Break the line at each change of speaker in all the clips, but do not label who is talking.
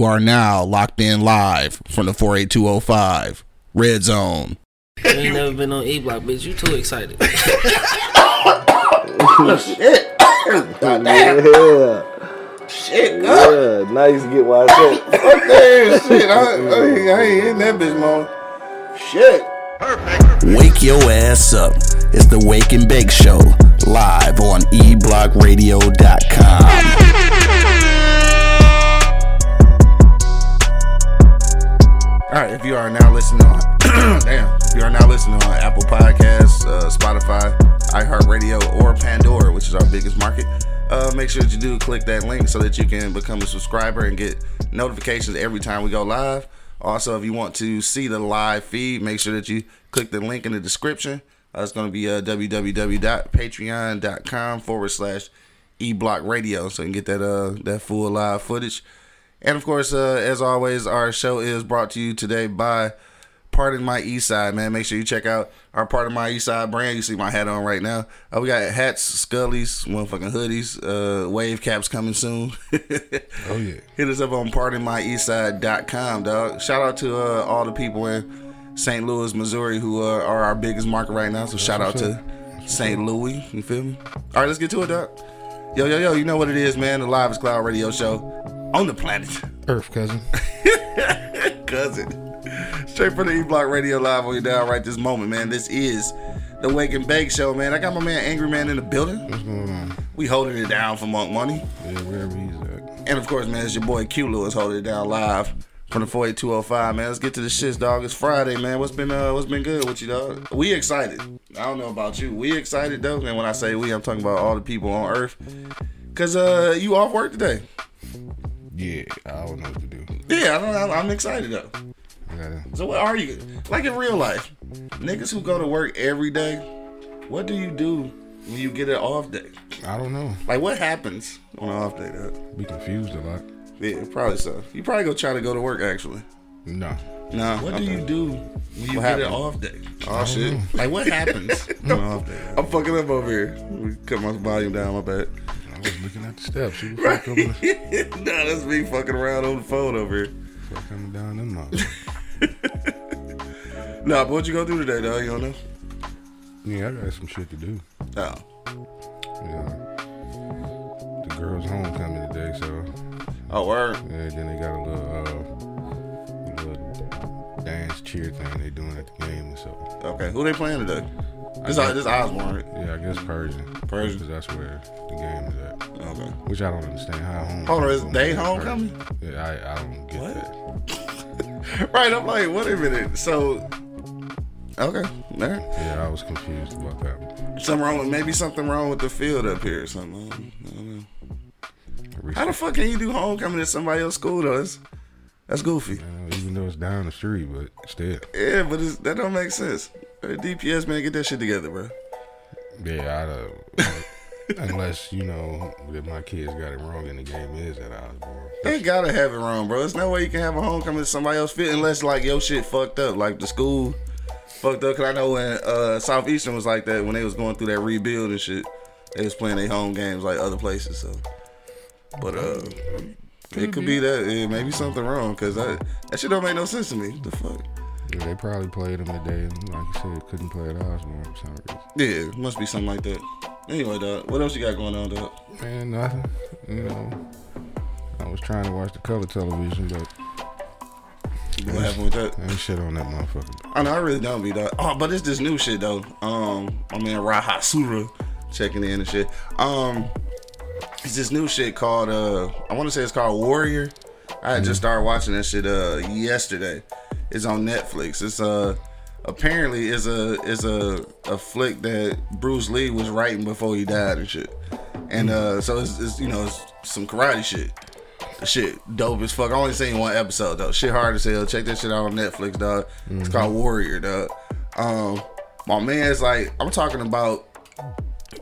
You are now locked in live from the 48205 Red Zone.
You ain't never been on E Block, bitch. You too excited.
Shit. God damn.
Yeah,
Shit, God.
yeah. Nice get why I said.
Fuck that shit. I, I, I ain't in that bitch, man. Shit. Perfect.
Wake your ass up. It's the Wake and Bake Show live on E eblockradio.com. All right, if you are now listening on, damn, if you are now listening on Apple Podcasts, uh, Spotify, iHeartRadio, or Pandora, which is our biggest market, uh, make sure that you do click that link so that you can become a subscriber and get notifications every time we go live. Also, if you want to see the live feed, make sure that you click the link in the description. Uh, it's going to be uh, www.patreon.com forward slash eblock radio so you can get that uh that full live footage. And of course, uh, as always, our show is brought to you today by Pardon My East Side, man. Make sure you check out our Pardon My East Side brand. You see my hat on right now. Uh, we got hats, scullies, motherfucking hoodies, uh, wave caps coming soon.
Oh yeah.
Hit us up on pardonmyeastside.com, dog. Shout out to uh, all the people in St. Louis, Missouri, who uh, are our biggest market right now. So shout out to St. Louis. You feel me? All right, let's get to it, dog. Yo, yo, yo, you know what it is, man. The Live is Cloud radio show on the planet.
Earth cousin.
Cousin. Straight from the E Block Radio Live on your dial right this moment, man. This is the Wake and Bake Show, man. I got my man Angry Man in the building.
What's going on?
We holding it down for Monk Money.
Yeah, wherever he's at.
And of course, man, it's your boy Q Lewis holding it down live from the 48205, man. Let's get to the shits, dog. It's Friday, man. What's been uh what's been good with you, dog? We excited. I don't know about you. We excited though. And when I say we, I'm talking about all the people on earth. Cause uh you off work today.
Yeah, I don't know what to do.
Yeah, I don't I'm, I'm excited though.
I gotta,
So what are you like in real life? Niggas who go to work every day, what do you do when you get an off day?
I don't know.
Like what happens on an off day, dog?
Be confused a lot.
Yeah, probably so. You probably go try to go to work actually.
No.
Nah. What do you do when you
What
get an off day?
Oh, shit.
Like what happens on an off day? I'm fucking up over here. Let me cut my volume down. My bad.
I was looking at the steps. The fuck coming,
nah, that's me fucking around on the phone over here.
fuck coming down them mouth?
Nah, but what you gonna do today, dog? You don't know?
Yeah, I got some shit to do.
Oh.
Yeah. The girls' homecoming today, so
Oh, word.
yeah, then they got a little uh little dance cheer thing they doing at the game so
Okay, who they playing today? This,
I-
this Osborne, right?
yeah, I guess Pershing.
Pershing.
Because that's where the game is at.
Okay.
Which I don't understand how home.
Hold on, is they homecoming?
Yeah, I, I don't get
What?
that.
Right, I'm like, wait a minute. So, okay, all right.
Yeah, I was confused about that.
Something wrong with maybe something wrong with the field up here or something. I don't- know. How the fuck can you do homecoming at somebody else's school though? That's, that's goofy.
Uh, even though it's down the street, but still.
Yeah, but it's, that don't make sense. Hey, DPS man, get that shit together, bro.
Yeah, I don't. unless you know that my kids got it wrong and the game is at Osborne.
They gotta have it wrong, bro. There's no way you can have a homecoming at somebody else field unless like your shit fucked up, like the school fucked up. Cause I know when uh, Southeastern was like that when they was going through that rebuild and shit, they was playing their home games like other places. So, but uh, it could be that yeah, maybe something wrong because that that shit don't make no sense to me. The fuck.
Yeah, they probably played them today, and like you said, couldn't play at Osborne for some reason.
Yeah, must be something like that. Anyway, dog, what else you got going on, dog?
Man, nothing. You know, I was trying to watch the color television, but
What happened with that?
ain't shit on that motherfucker.
I know I really don't be dog. Oh, but it's this new shit though. Um, my man Raha Sura checking in and shit. Um, it's this new shit called uh, I want to say it's called Warrior. I had just started watching that shit uh yesterday. It's on Netflix. It's a apparently is a is a a flick that Bruce Lee was writing before he died and shit. And uh, so it's, it's you know it's some karate shit. Shit dope as fuck. I only seen one episode though. Shit hard as hell. Check that shit out on Netflix, dog. It's called Warrior, dog. Um, my man's like, I'm talking about.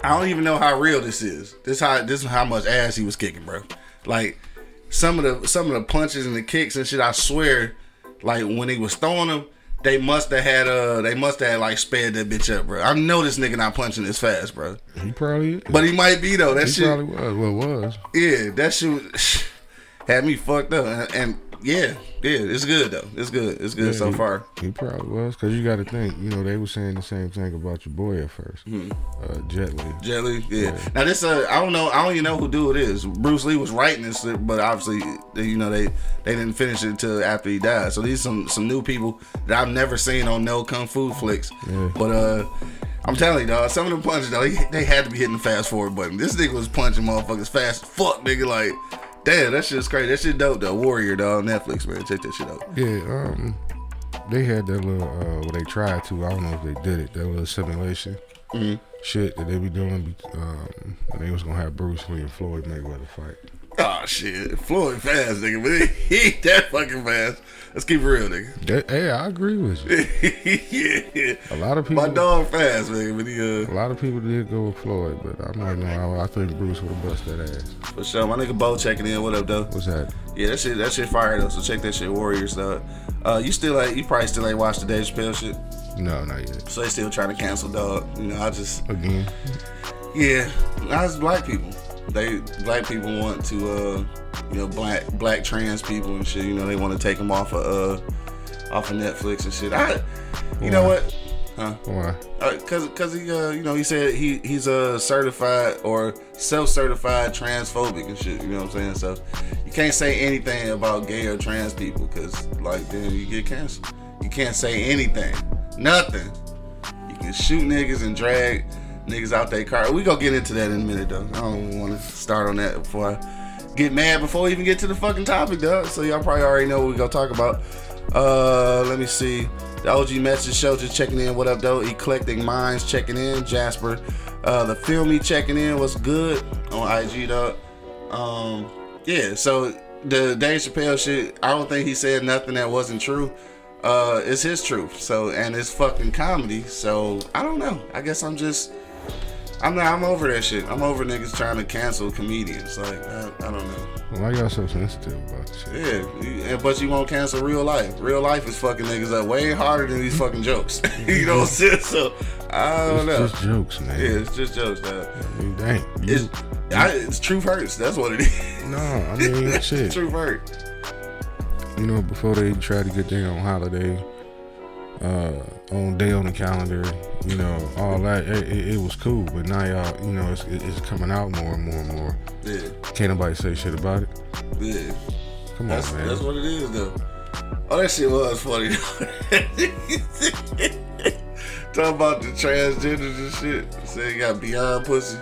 I don't even know how real this is. This how this is how much ass he was kicking, bro. Like some of the some of the punches and the kicks and shit. I swear, like when he was throwing them, they must have had uh they must have like sped that bitch up, bro. I know this nigga not punching this fast, bro.
He probably is.
But he might be though. That
he
shit.
probably was. Well, was.
Yeah, that shit had me fucked up. And, and yeah, yeah, it's good though. It's good. It's good
Yeah,
so
he-
far.
He probably was, because you got to think, you know, they were saying the same thing about your boy at 1st
Mm-hmm.
uh, Jet Li.
Jelly, yeah.
Yeah.
Now this, uh, I don't know, I don't even know who dude it is. Bruce Lee was writing this, but obviously, you know, they they didn't finish it until after he died. So these some some new people that I've never seen on no kung fu flicks.
Yeah.
But uh, I'm telling you, dog, some of them punches, though, they, they had to be hitting the fast forward button. This nigga was punching motherfuckers fast fuck, nigga. Like, damn, that shit's crazy. That shit dope, though. Warrior, dog, Netflix, man. Check that shit out.
Yeah, um, they had that little, uh, well, they tried to, I don't know if they did it, that little simulation
Mm-hmm.
shit that they be doing, um, they was going to have Bruce Lee and Floyd Mayweather fight.
Oh shit, Floyd fast, nigga, but he, ain't that fucking fast. Let's keep it real, nigga.
That, hey, I agree with you.
yeah,
A lot of people,
my dog fast, man. But he, uh,
a lot of people did go with Floyd, but I'm like, no, I, I think Bruce would have bust that ass.
for sure. My nigga Bo checking in. What up, though?
What's that?
Yeah, that shit, that shit fire though. So check that shit, Warriors, dog. Uh, you still like, you probably still ain't watched the Dave Chappelle shit.
No, not yet.
So they still trying to cancel, dog. You know, I just,
Again,
yeah, that's black people. They black people want to, uh, you know, black black trans people and shit. You know, they want to take them off of, uh, off of Netflix and shit. I, you know what? Huh?
why?
Uh, cause, cause he, uh, you know, he said he he's a uh, certified or self-certified transphobic and shit. You know what I'm saying? So you can't say anything about gay or trans people, cause like then you get canceled. You can't say anything, nothing. You can shoot niggas and drag niggas out their car. We gonna get into that in a minute though. I don't want to start on that before I get mad before we even get to the fucking topic, though. So y'all probably already know what we gonna talk about. Uh, let me see. The OG message show just checking in. What up, though? Eclectic Minds checking in. Jasper, uh, the filmy checking in. What's good on IG, dog? Um, yeah. So the Dave Chappelle shit. I don't think he said nothing that wasn't true. Uh, it's his truth. So and it's fucking comedy. So I don't know. I guess I'm just. I'm not. I'm over that shit. I'm over niggas trying to cancel comedians. Like I, I don't know.
Why y'all so sensitive about shit?
Yeah, you- but you won't cancel real life. Real life is fucking niggas up way harder than these fucking jokes. you know what I'm saying? So I don't know.
It's just jokes, man.
yeah, it's just jokes. Dog.
I mean, dang. You-
It's I, it's truth hurts. That's what it is.
no, I mean, shit.
truth hurts.
You know, before they try to get their own holiday, uh, on day on the calendar, you know, all that, it, it, it was cool. But now y'all, you know, it's, it- it's coming out more and more and more.
Yeah,
Can't nobody say shit about it.
yeah.
Come
That's
on, man.
that's what it is though. Oh, that shit was funny. Talk about the transgenders and shit. Say you got beyond pussy,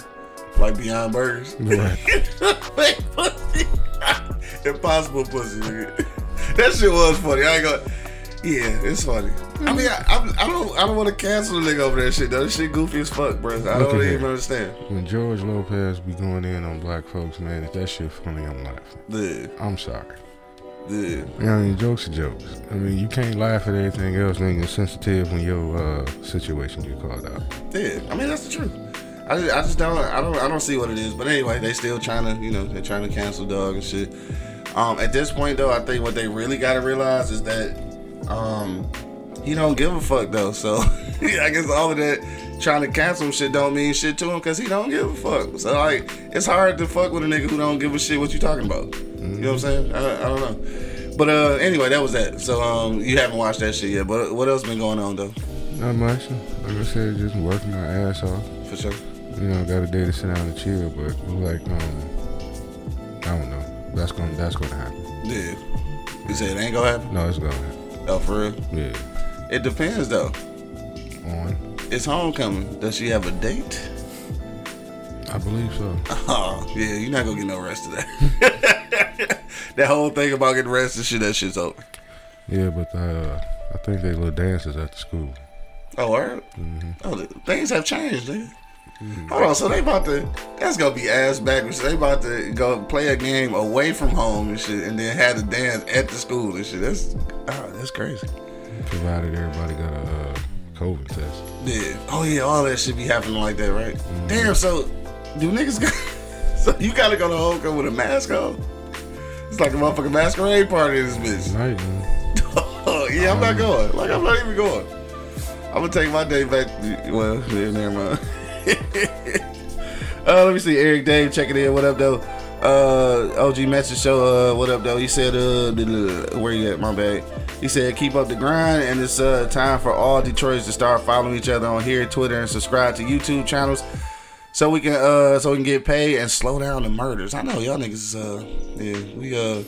like beyond burgers.
Right.
Pussy. Impossible pussy, nigga. That shit was funny. I ain't gonna. Yeah, it's funny. I mean, I, I'm- I don't, I don't want to cancel the nigga over that shit. though. That shit goofy as fuck, bro. I don't even
here.
understand.
When George Lopez be going in on black folks, man, if that shit funny, I'm laughing.
Yeah,
I'm sorry.
yeah,
You I mean, jokes are jokes. I mean, you can't laugh at anything else when you're sensitive when your uh, situation get called out.
yeah. I mean, that's the truth. I just, I just don't, I don't, I don't see what it is. But anyway, they still trying to, you know, they're trying to cancel dog and shit. Um, at this point though, I think what they really gotta realize is that, um, he don't give a fuck though. So I guess all of that trying to cancel shit don't mean shit to him because he don't give a fuck. So like, it's hard to fuck with a nigga who don't give a shit what you talking about. You know what I'm saying? I, I don't know. But uh, anyway, that was that. So um, you haven't watched that shit yet. But what else been going on though?
Not much. Like I said, just working my ass off.
For sure.
You know, got a day to sit down and chill, but like, um, I don't know. That's gonna that's gonna happen.
Yeah. You said it ain't gonna happen?
No, it's gonna happen.
Oh, for real?
Yeah.
It depends though.
On.
It's homecoming. Does she have a date?
I believe so.
Oh, yeah, you're not gonna get no rest of that. that whole thing about getting rest and shit, that shit's over.
Yeah, but uh, I think they little dances at the school.
Oh, word?
Mm-hmm.
Oh, things have changed, nigga. Hold on, so they about to, that's gonna be ass backwards. They about to go play a game away from home and shit, and then have the dance at the school and shit. That's, oh, that's crazy.
Provided everybody got a uh, COVID test.
Yeah. Oh yeah, all that should be happening like that, right? Damn. So, do niggas got? So you gotta go to homecoming with a mask on? It's like a motherfucking masquerade party in this bitch.
Right, man.
Oh yeah, I'm not going. Like I'm not even going. I'm gonna take my day back. Well, yeah, never mind. uh, let me see. Eric Dave checking in. What up, though? Uh, OG message show. Uh, what up though? He said, uh, where you at? My bag. He said, keep up the grind, and it's uh time for all Detroiters to start following each other on here, Twitter, and subscribe to YouTube channels, so we can uh so we can get paid and slow down the murders. I know y'all niggas. Uh, yeah, we uh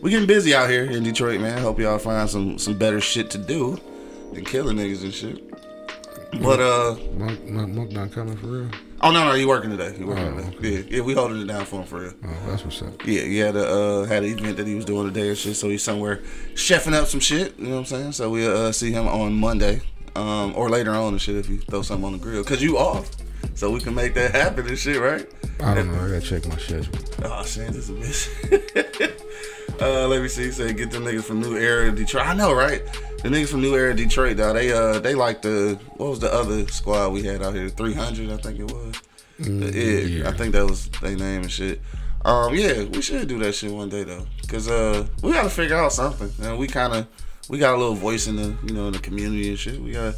we getting busy out here in Detroit, man. Hope y'all find some some better shit to do than killing niggas and shit. But uh,
Monk, Monk, Monk not coming for real.
Oh no, no, you working today? You working
Oh,
today? Yeah, yeah, we holding it down for him for real.
Oh, that's what's up.
Yeah, he had a uh, had an event that he was doing today and shit. So he's somewhere chefing up some shit. You know what I'm saying? So we'll uh, see him on Monday, um, or later on and shit if you throw something on the grill, cause you off, so we can make that happen and shit, right?
I don't know. I gotta check my schedule.
Oh shit, this is a bitch. uh, let me see. Say get them niggas from New Era Detroit. I know, right? The niggas from New Era Detroit, though. They uh they like the what was the other squad we had out here? Three hundred, I think it was. The Ig.
yeah.
I think that was their name and shit. Um, yeah, we should do that shit one day though, cause uh we gotta figure out something, and we kind of we got a little voice in the you know in the community and shit. We gotta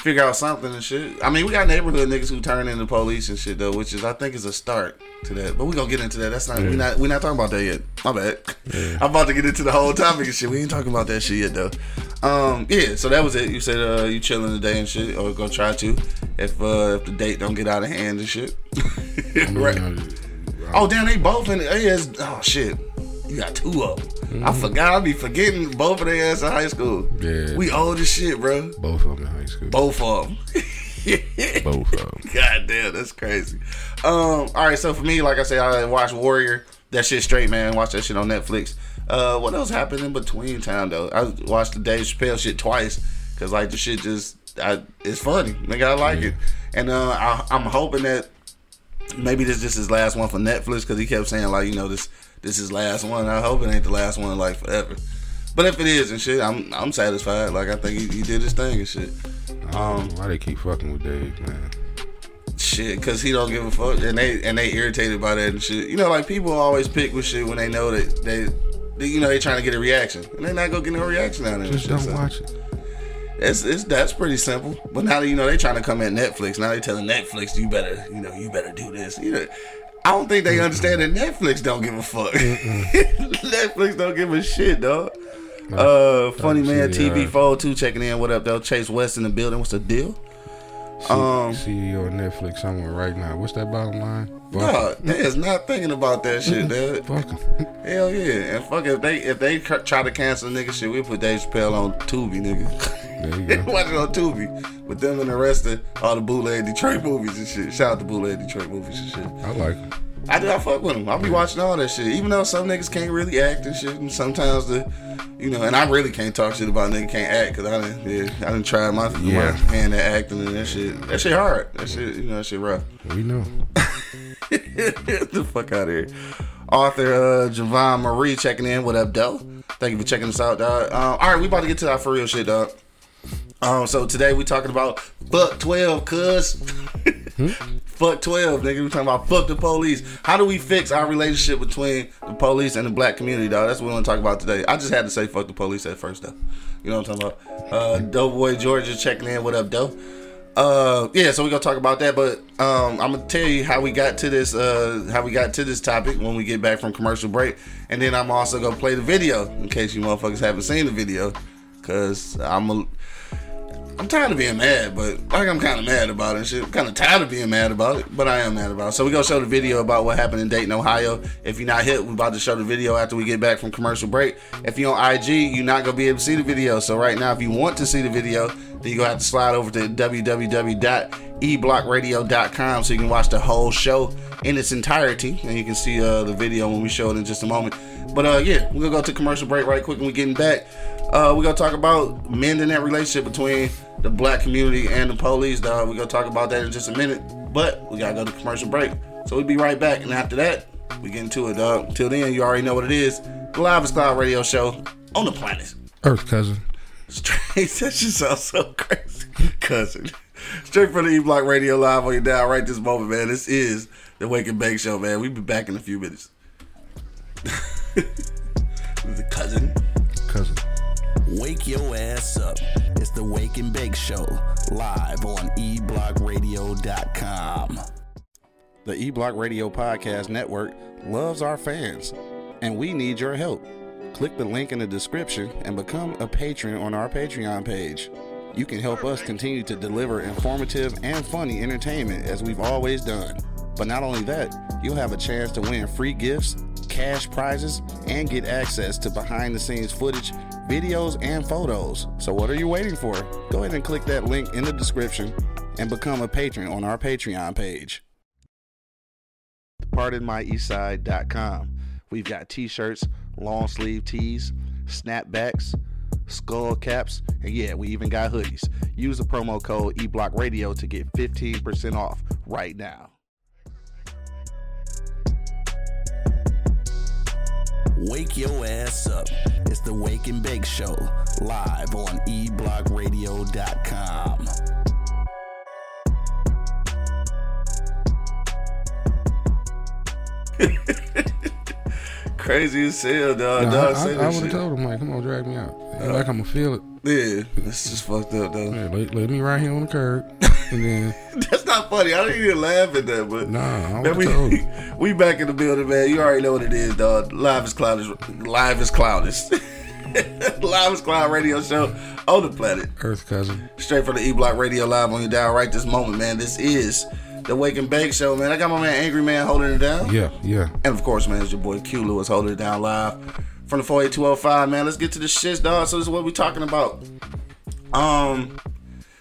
figure out something and shit. I mean, we got neighborhood niggas who turn into police and shit though, which is I think is a start to that. But we gonna get into that. That's not we not we not talking about that yet. My bad. I'm about to get into the whole topic and shit. We ain't talking about that shit yet though. Um, yeah. So that was it. You said uh you chilling today and shit, or gonna try to if uh if the date don't get out of hand and shit. right. Oh damn, they both in it. Yes. Oh shit. You got two of them. I forgot. I be forgetting both of their ass in high school.
Yeah.
We old as shit, bro.
both of them in high school.
Both of them.
Both of them.
God damn, that's crazy. Um, all right, so for me, like I said, I watched Warrior. That shit straight, man. Watch that shit on Netflix. Uh, what else happened in between time though? I watched the Dave Chappelle shit twice because like the shit just, I, it's funny. Nigga, I like it, and uh, I, I'm hoping that maybe this just his last one for Netflix because he kept saying like you know this this is last one. I hope it ain't the last one like forever. But if it is and shit, I'm I'm satisfied. Like I think he, he did his thing and shit.
Um, why they keep fucking with Dave, man?
shit because he don't give a fuck and they and they irritated by that and shit you know like people always pick with shit when they know that they, they you know they trying to get a reaction and they not gonna get no reaction out of it
Just don't
so.
watch it.
it's, it's that's pretty simple but now that you know they trying to come at netflix now they telling netflix you better you know you better do this you know I don't think they understand that Netflix don't give a fuck. Netflix don't give a shit, dog. Uh, funny man,
the,
TV
uh,
Fold two checking in. What up, though? Chase West in the building. What's the deal?
See,
Um,
CEO of Netflix somewhere right now. What's that bottom line?
Dog, they is not thinking about that shit, dude.
Fuck 'em.
Hell yeah, and fuck if they if they try to cancel nigga shit, we put Dave Chappelle on Tubi, nigga.
There you go.
Watch it on Tubi with them and the rest of all the bootleg Detroit movies and shit. Shout out to bootleg Detroit movies and shit.
I like them.
I do. I fuck with them. I'll be watching all that shit, even though some niggas can't really act and shit, and sometimes the, you know, and I really can't talk shit about nigga can't act because I didn't, yeah, I didn't try my,
Yeah.
my hand at acting and that shit. That shit hard. That shit, you know, that shit rough.
We know.
Get the fuck out of here. Author uh, Javon Marie checking in. What up, Doe? Thank you for checking us out, dog. Um, all right, we about to get to that for real shit, dog. Um, so today we talking about fuck twelve, cuz. fuck twelve, nigga. We talking about fuck the police. How do we fix our relationship between the police and the black community, dog? That's what we want to talk about today. I just had to say fuck the police at first, though. You know what I'm talking about? Uh, Doughboy Georgia checking in. What up, Doe? Uh, yeah, so we're gonna talk about that, but um, I'm gonna tell you how we got to this, uh, how we got to this topic when we get back from commercial break, and then I'm also gonna play the video in case you motherfuckers haven't seen the video, cause I'm a, I'm tired of being mad, but like I'm kind of mad about it. and Shit, I'm kind of tired of being mad about it, but I am mad about it. So we gonna show the video about what happened in Dayton, Ohio. If you're not hit, we're about to show the video after we get back from commercial break. If you're on IG, you're not gonna be able to see the video. So right now, if you want to see the video, then you're gonna have to slide over to www.eblockradio.com so you can watch the whole show in its entirety, and you can see uh, the video when we show it in just a moment. But uh, yeah, we're gonna go to commercial break right quick, and we getting back. Uh, we're gonna talk about mending that relationship between the black community and the police, dog. We're gonna talk about that in just a minute, but we gotta go to commercial break. So we'll be right back, and after that, we get into it, dog. Till then, you already know what it is. The Live Cloud Radio Show on the planet.
Earth cousin.
Straight, that shit sounds so crazy. Cousin. Straight from the E Block Radio Live on your dial right this moment, man. This is the Wake and Bake Show, man. We'll be back in a few minutes. the cousin.
Cousin.
Wake your ass up. It's the Wake and Bake Show, live on eblockradio.com.
The E Block Radio Podcast Network loves our fans, and we need your help. Click the link in the description and become a patron on our Patreon page. You can help us continue to deliver informative and funny entertainment as we've always done. But not only that, you'll have a chance to win free gifts, cash prizes, and get access to behind the scenes footage, videos, and photos. So, what are you waiting for? Go ahead and click that link in the description and become a patron on our Patreon page. PardonMyEastside.com. We've got t shirts, long sleeve tees, snapbacks, skull caps, and yeah, we even got hoodies. Use the promo code eBlockRadio to get 15% off right now.
Wake your ass up. It's the Wake and Bake Show, live on eblockradio.com.
Crazy as hell, dog.
Nah,
dog
I,
say
I, would have told him like, come on, drag me out. Ain't like uh, I'm gonna feel it.
Yeah, it's just fucked up, though.
Yeah, let, let me right here on the curb, and then
That's not funny. I didn't even laugh at that, but
nah,
Man, we, we back in the building, man. You already know what it is, dog. Live is cloud is live is cloudest. live is cloud radio show on the planet.
Earth cousin.
Straight from the E Block Radio Live on your dial right this moment, man. This is the Wake and Bake Show, man. I got my man Angry Man holding it down.
Yeah, yeah.
And of course, man, it's your boy Q Lewis holding it down live from the 48205, man. Let's get to the shits, dog. So this is what we talking about. Um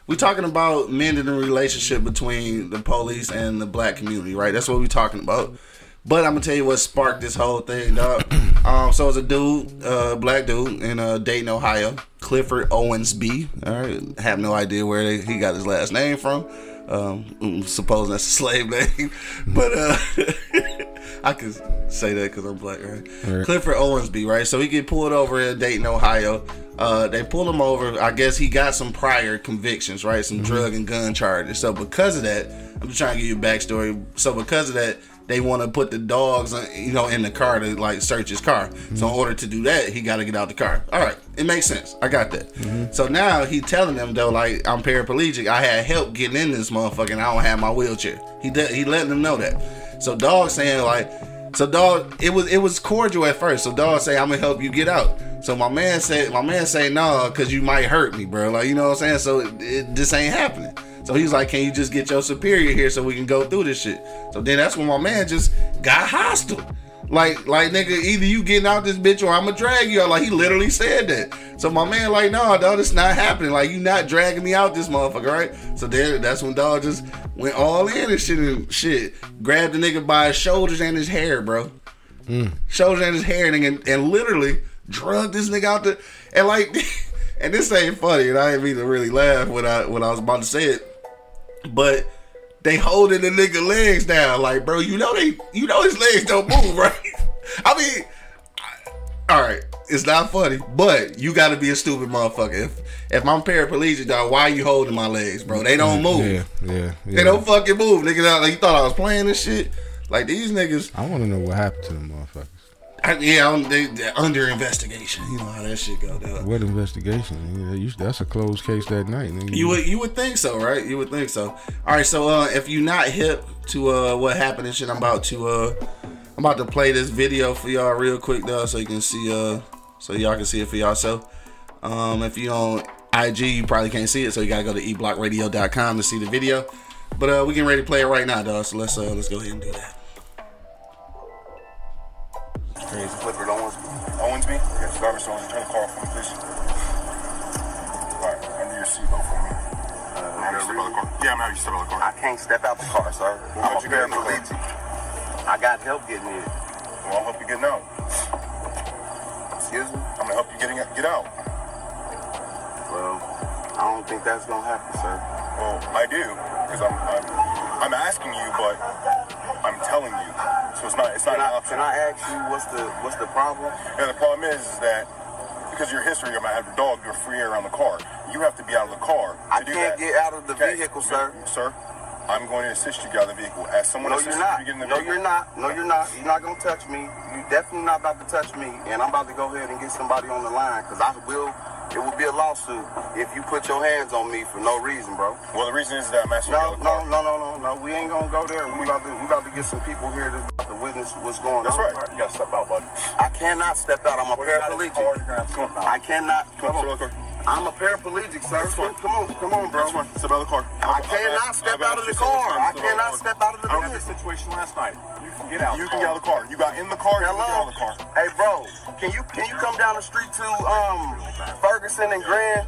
we talking about mending the relationship between the police and the black community, right? That's what we talking about. But I'm gonna tell you what sparked this whole thing, dog. Um, so it's a dude, uh, black dude in uh, Dayton, Ohio, Clifford Owensby. All right, have no idea where they, he got his last name from. Um, I'm supposing that's a slave name, but uh, I can say that because I'm black, right?
Right.
Clifford Owensby, right? So he get pulled over in Dayton, Ohio. Uh, they pull him over. I guess he got some prior convictions, right? Some drug and gun charges. So because of that, I'm just trying to give you a backstory. So because of that, they want to put the dogs, uh, you know, in the car to like search his car. So in order to do that, he got to get out the car. All right, it makes sense. I got that. So now he telling them though, like I'm paraplegic. I had help getting in this motherfucker, and I don't have my wheelchair. He de- he letting them know that. So dog saying like, so dog, it was it was cordial at first. So dog say I'm gonna help you get out. So my man said, my man say no, cause you might hurt me, bro. Like you know what I'm saying. So it, it, this ain't happening. So he's like, can you just get your superior here so we can go through this shit? So then that's when my man just got hostile. Like, like nigga, either you getting out this bitch or I'ma drag you out. Like he literally said that. So my man, like, no, dog, this not happening. Like you not dragging me out this motherfucker, right? So then that's when dog just went all in and shit and shit. Grabbed the nigga by his shoulders and his hair, bro. Hmm. Shoulders and his hair, nigga, and literally drugged this nigga out the and like and this ain't funny, and I didn't mean to really laugh when I when I was about to say it. But they holding the nigga legs down, like, bro, you know they, you know his legs don't move, right? I mean, I- all right, it's not funny, but you got to be a stupid motherfucker. If if I'm paraplegic, dog, why you holding my legs, bro? They don't move.
Yeah, yeah, yeah.
They don't fucking move, nigga. Like you thought I was playing this shit. Like these niggas,
I want to know what happened to them motherfuckers.
I, yeah, I'm, they, they're under investigation. You know how that shit go, dog.
What investigation? Yeah, you, that's a closed case that night. Nigga.
You would you would think so, right? You would think so. All right, so uh, if you're not hip to uh, what happened and shit, I'm about to uh, I'm about to play this video for y'all real quick, though, so you can see uh, so y'all can see it for yourself. Um, if you on IG, you probably can't see it, so you gotta go to eblockradio.com to see the video. But uh, we getting ready to play it right now, dog. So let's uh, let's go ahead and do that. Crazy.
Clifford Owens. Owensby? Yes, garbage Owens. Turn the car off for me, please. Alright, under your seatbelt for me. Uh, I'm gonna step out the car. Yeah, I'm have you step out of the car.
I can't step out the car, sir.
Well,
I'm a
you got in the car?
paraplegic. I got help getting in.
Well, I'll help you get out.
Excuse me?
I'm gonna help you getting get out.
Well, I don't think that's gonna happen, sir.
Well, I do, because I'm, I'm I'm asking you, but I'm telling you. So it's not it's not
Can
an
I,
option.
can I ask you what's the what's the problem?
Yeah, the problem is, is that because your history, I'm gonna have the dog do a free air around the car. You have to be out of the car
I can't get out of the
Okay.
vehicle, sir.
Sir, I'm going to assist you get out of the vehicle. As someone
No, you're not.
you get in the
No,
vehicle.
you're not. No, you're not. You're not gonna touch me. You're definitely not about to touch me. And I'm about to go ahead and get somebody on the line because I will It will be a lawsuit if you put your hands on me for no reason, bro.
Well, the reason is that I'm asking you
No,
to
no,
out of the car.
no, no, no, no. We ain't gonna go there. We about to, we about to get some people here to witness what's going
That's
on.
right. You gotta step out, buddy.
I cannot step out. I'm a
Well, you're not in the car,
paraplegic.
you're gonna have to step out.
I cannot.
Come
Come
on,
on.
step out of the car.
I'm a paraplegic, sir.
That's.
Come on, come on, bro.
That's. Step out of the car.
I cannot step out of the car. I cannot step out of the
I don't the situation last night. You can get out. You can get out of the car. You got in the car. You can get out of the car.
Hey, bro. Can you can you come down the street to um Ferguson and Grand?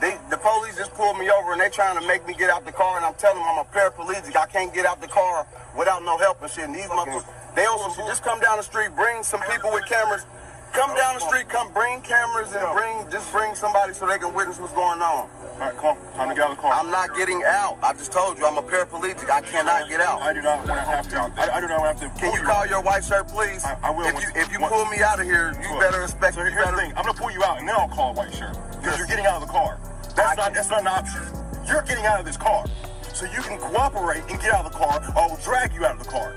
They, the police just pulled me over and they trying to make me get out the car and I'm telling them I'm a paraplegic. I can't get out the car without no help and shit. And these motherfuckers, they also just come down the street, bring some people with cameras. Come down the street, come bring cameras and bring just bring somebody so they can witness what's going on.
All right, come on. Time to get out of the car.
I'm not getting out. I just told you I'm a paraplegic. I cannot get out.
I do not want to have to. I, I do not want to have to.
Can you call your white shirt, please?
I- I will
If you if you pull me out of here, you better respect.
So here's the thing. I'm gonna pull you out and then I'll call a white shirt because you're getting out of the car. That's not that's not an option. You're getting out of this car, so you can cooperate and get out of the car, or I will drag you out of the car.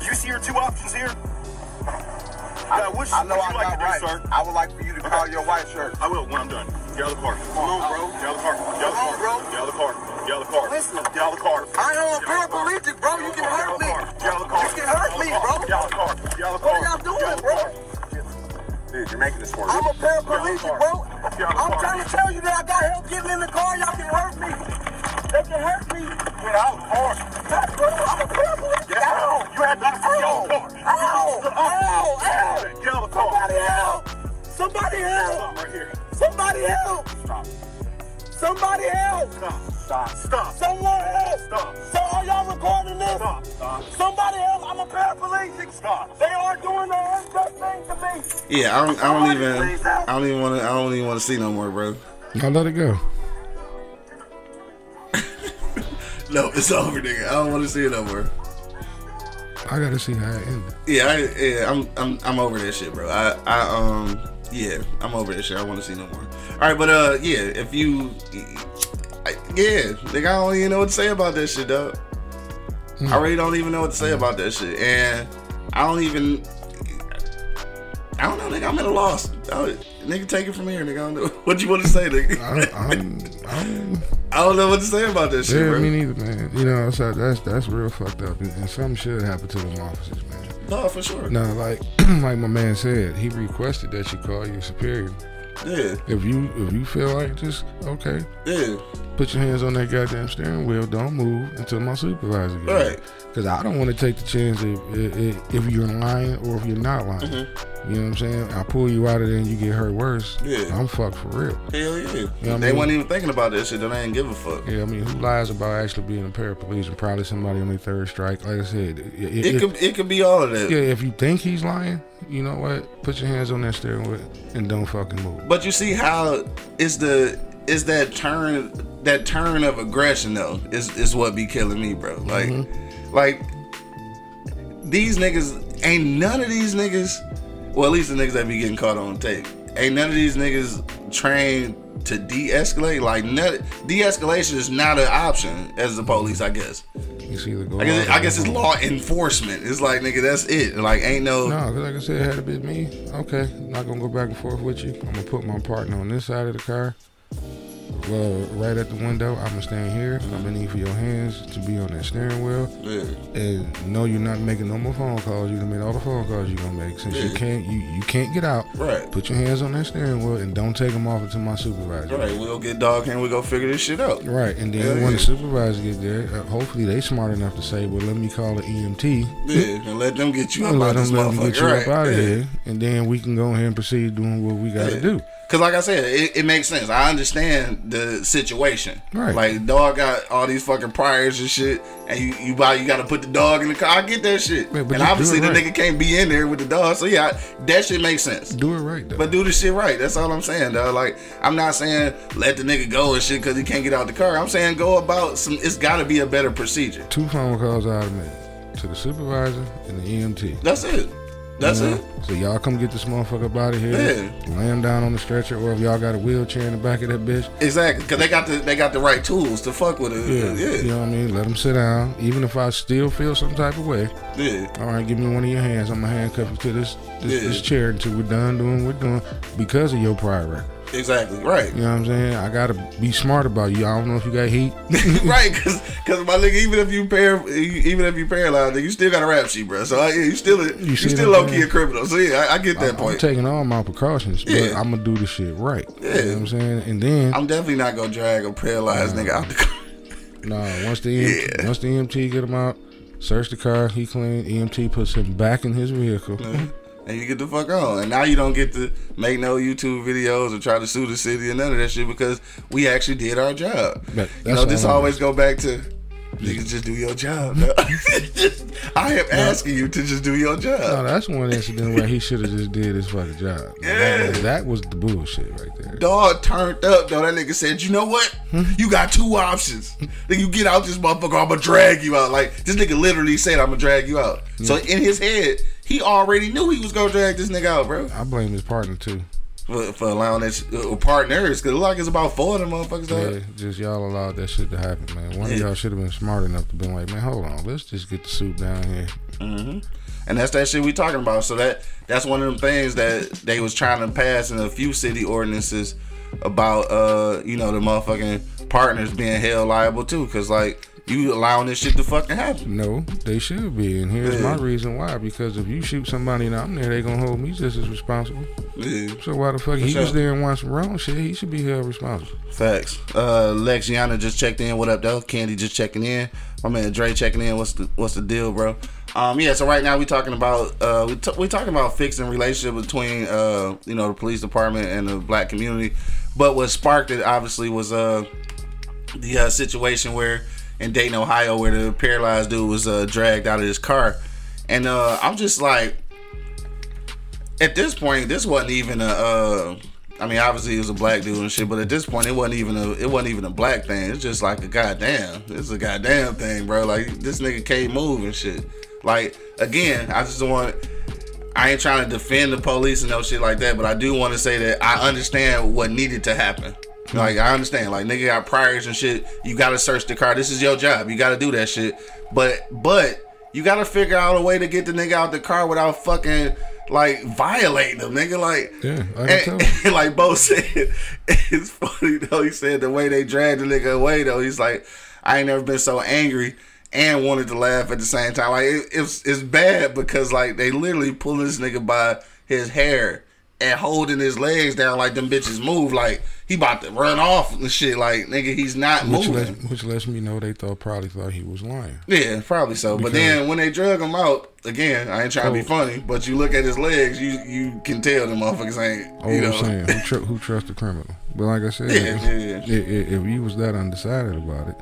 You see your two options here. Now, which,
I know I
you like
got
to do, sir?
I would like for you to call your white shirt.
I will when I'm done. Get out of the car.
Come on, bro.
Get out of the car. Get out of the car.
bro.
Get out of the car. Get out of the car.
Listen.
Get out of the car.
I am a paraplegic, bro. You can hurt me.
Get out of the car.
You can hurt me, bro.
Get out of the car. Get out of the
What are y'all doing,
Get out of the
bro?
Dude, you're making this worse.
I'm a paraplegic, bro.
Out
I'm trying to tell you that I got help getting in the car. Y'all can hurt me. They can hurt me.
Get out of the.
That's bro. I'm a paraplegic.
Get out. You had not to get out of the car.
Ow! Ow! Ow!
Get out of the car.
Somebody help! Somebody help!
Stop right here.
Somebody help!
Stop.
Somebody help!
Stop. Stop. Stop.
Someone help!
Stop.
So are y'all recording this?
Stop. Stop.
Somebody else. I'm a paraplegic.
Stop.
They are doing the unjust thing to me.
Yeah, I don't. I don't even. I don't even want to. I don't even want to see no more, bro.
I'll let it go.
No, it's over, nigga. I don't want to see it no more.
I gotta see how it ended.
Yeah, I, yeah, I'm, I'm, I'm over that shit, bro. I, I, um, yeah, I'm over that shit. I want to see no more. All right, but uh, yeah, if you, I, yeah, nigga, I don't even know what to say about that shit, dog. I hmm. really don't even know what to say about that shit, and I don't even, I don't know, nigga. I'm at a loss. Nigga, take it from here, nigga. I don't know what you want to say, nigga.
I, I'm, I'm,
I don't know what to say about that shit,
yeah,
bro.
me neither, man. You know, so that's that's real fucked up, and, and something should happen to them officers, man.
no, for sure.
No, like like my man said, he requested that you call your superior.
Yeah,
If you if you feel like just okay,
yeah,
put your hands on that goddamn steering wheel. Don't move until my supervisor gets
Right.
Because I don't want to take the chance if, if if you're lying or if you're not lying.
Mm-hmm.
You know what I'm saying? I pull you out of there and you get hurt worse.
Yeah.
I'm fucked for real.
hell yeah.
Yeah, I
they
mean-
weren't even thinking about that shit. Then I ain't give a fuck.
Yeah, I mean, who lies about actually being a paraplegic? Probably somebody on their third strike. Like I said, i- i-
It
if,
could, it could be all of that.
yeah, if you think he's lying, you know what? Put your hands on that steering wheel and don't fucking move.
But you see how is the is that turn that turn of aggression though is is what be killing me, bro. Like mm-hmm. like these niggas ain't none of these niggas. Well, at least the niggas that be getting caught on tape. Ain't none of these niggas trained to de-escalate. Like none, de-escalation is not an option as the police, I guess.
You see the go.
I guess, I guess it's law enforcement. It's like nigga, that's it. Like ain't no.
No, because like I said, had it been me, okay, not gonna go back and forth with you. I'm gonna put my partner on this side of the car. Well, right at the window, I'm gonna stand here. I'm gonna need for your hands to be on that steering wheel.
Yeah.
And no, you're not making no more phone calls. You done made all the phone calls you're gonna make. Since you can't, you, you can't get out.
Right.
Put your hands on that steering wheel and don't take them off until my supervisor.
Right, we'll get dog and we go figure this shit out.
Right, and then when
yeah.
the supervisor get there, uh, hopefully they smart enough to say, "Well, let me call an EMT
Yeah, and let them get you up
and
out
let
this
them, let them
motherfucker.
get you
right.
up out of
yeah.
here, and then we can go ahead and proceed doing what we got to
Yeah.
do."
Cause like I said, it, it makes sense. I understand the situation.
Right.
Like dog got all these fucking priors and shit, and you you buy you got to put the dog in the car. I get that shit.
But
and obviously the
right.
nigga can't be in there with the dog. So yeah, I- that shit makes sense.
Do it right though.
But do the shit right. That's all I'm saying, dog. Like I'm not saying let the nigga go and shit because he can't get out the car. I'm saying go about some. It's got to be a better procedure.
Two phone calls out of me to the supervisor and the EMT.
That's it. That's
You know?
it.
So y'all come get this motherfucker out of here.
Yeah.
Lay him down on the stretcher, or if y'all got a wheelchair in the back of that bitch,
Exactly. Cause they got the they got the right tools to fuck with it.
yeah,
Yeah.
you know what I mean. Let him sit down, even if I still feel some type of way.
Yeah.
All right, give me one of your hands. I'm gonna handcuff you to this this,
Yeah.
this chair until we're done doing what we're doing because of your prior record.
Exactly. Right.
You know what I'm saying? I gotta be smart about you. I don't know if you got heat.
right, because cause my nigga, even if you par- even if you paralyzed, nigga, you still got a rap sheet, bro. So I, you still a, you, still low key a criminal. So yeah, I, I get that
I'm
point.
taking all my precautions, but
Yeah.
I'm gonna do the shit right. Yeah, You know what I'm saying? And then
I'm definitely not gonna drag a paralyzed nigga out the car.
Nah, once the EMT,
Yeah.
once the EMT get him out, search the car, he clean. EMT puts him back in his vehicle. Mm-hmm.
And you get the fuck on. And now you don't get to make no YouTube videos or try to sue the city or none of that shit because we actually did our job. You know, this always go back to niggas just do your job. I am asking you to just do your job.
No, that's one incident where he should have just did his fucking job.
Yeah.
That, that was the bullshit right there.
Dog turned up though. That nigga said, "You know what? Hmm? You got two options. Then you get out this motherfucker. I'ma drag you out." Like this nigga literally said, "I'ma drag you out." So in his head, he already knew he was gonna drag this nigga out, bro.
I blame his partner too.
For, for allowing that sh- uh, partners, cause it look like it's about four of them motherfuckers.
Yeah, just y'all allowed that shit to happen, man. One of y'all should have been smart enough to be like, man, hold on, let's just get the soup down here.
And that's that shit we talking about. So that that's one of them things that they was trying to pass in a few city ordinances about uh you know the motherfucking partners being held liable too, cause like you allowing this shit to fucking happen.
No, they should be, and here's
Yeah.
my reason why. Because if you shoot somebody and I'm there, they gonna hold me just as responsible.
Yeah.
So why the fuck he
sure.
was there and watched some wrong shit? He should be held responsible.
Facts. Uh, Lexiana just checked in. What up, though? Candy just checking in. My man Dre checking in. What's the What's the deal, bro? Um, yeah. So right now we talking about uh we t- we talking about fixing relationship between uh you know the police department and the black community, but what sparked it obviously was uh the uh, situation where in Dayton, Ohio, where the paralyzed dude was uh, dragged out of his car, and uh, I'm just like, at this point, this wasn't even a. Uh, I mean, obviously he was a black dude and shit, but at this point, it wasn't even a. It wasn't even a black thing. It's just like a goddamn. It's a goddamn thing, bro. Like this nigga can't move and shit. Like again, I just want. I ain't trying to defend the police and no shit like that, but I do want to say that I understand what needed to happen. Like I understand, like nigga got priors and shit. You gotta search the car. This is your job. You gotta do that shit. But but you gotta figure out a way to get the nigga out the car without fucking like violating them, nigga. Like
Yeah,
and, and like Bo said, it's funny though. He said the way they dragged the nigga away though. He's like, I ain't never been so angry and wanted to laugh at the same time. Like it, it's it's bad because like they literally pulling this nigga by his hair and holding his legs down like them bitches move. Like he about to run off and shit. Like nigga, he's not
Which
moving.
lets, which lets me know they thought probably thought he was lying.
Yeah, probably so. But then when they drug him out, again, I ain't trying to be
Oh.
funny, but you look at his legs, you you can tell the motherfuckers ain't.
Oh,
you know,
I'm saying who, tr- who trusts the criminal? But like I said,
Yeah,
if,
yeah, yeah.
i- i- if you was that undecided about it,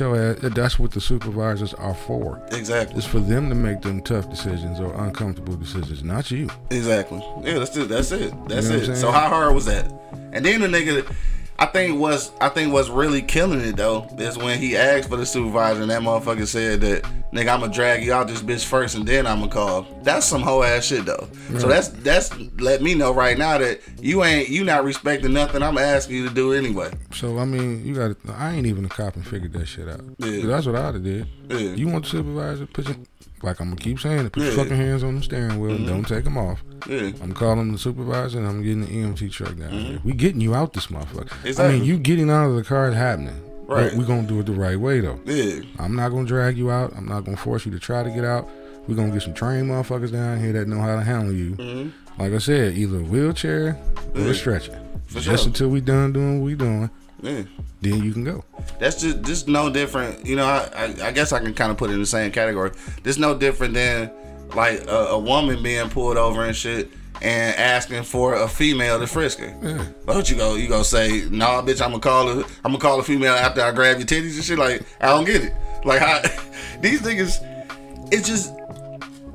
ass, that's what the supervisors are for.
exactly.
It's for them to make them tough decisions or uncomfortable decisions, not you.
Exactly. Yeah, that's it. That's it. That's
You know
it. So how hard was that? And then the nigga, I think was I think what's really killing it though is when he asked for the supervisor and that motherfucker said that nigga I'ma drag you out this bitch first and then I'ma call. That's some hoe ass shit though. So that's that's let me know right now that you ain't you not respecting nothing I'm asking you to do anyway.
So I mean, you got. I ain't even a cop and figured that shit out.
Yeah.
That's what I'd have did.
Yeah.
You want the supervisor? Put your like I'm gonna keep saying it. Put your fucking hands on the steering wheel and don't take them off.
Yeah.
I'm calling the supervisor and I'm getting the EMT truck down here. We getting you out this motherfucker. I mean, you getting out of the car is happening.
Right.
But we gonna do it the right way though.
Yeah.
I'm not gonna drag you out. I'm not gonna force you to try to get out. We're gonna get some trained motherfuckers down here that know how to handle you.
Mm-hmm.
Like I said, either a wheelchair or a stretcher. Just
sure.
until we done doing what we doing,
Yeah.
then you can go.
That's just just no different. You know, I, I, I guess I can kind of put it in the same category. This no different than like a, a woman being pulled over and shit and asking for a female to frisk her.
Yeah.
But you go you gonna say, nah, bitch, I'm gonna call her. I'm gonna call a female after I grab your titties and shit. Like I don't get it. Like how these niggas, it's just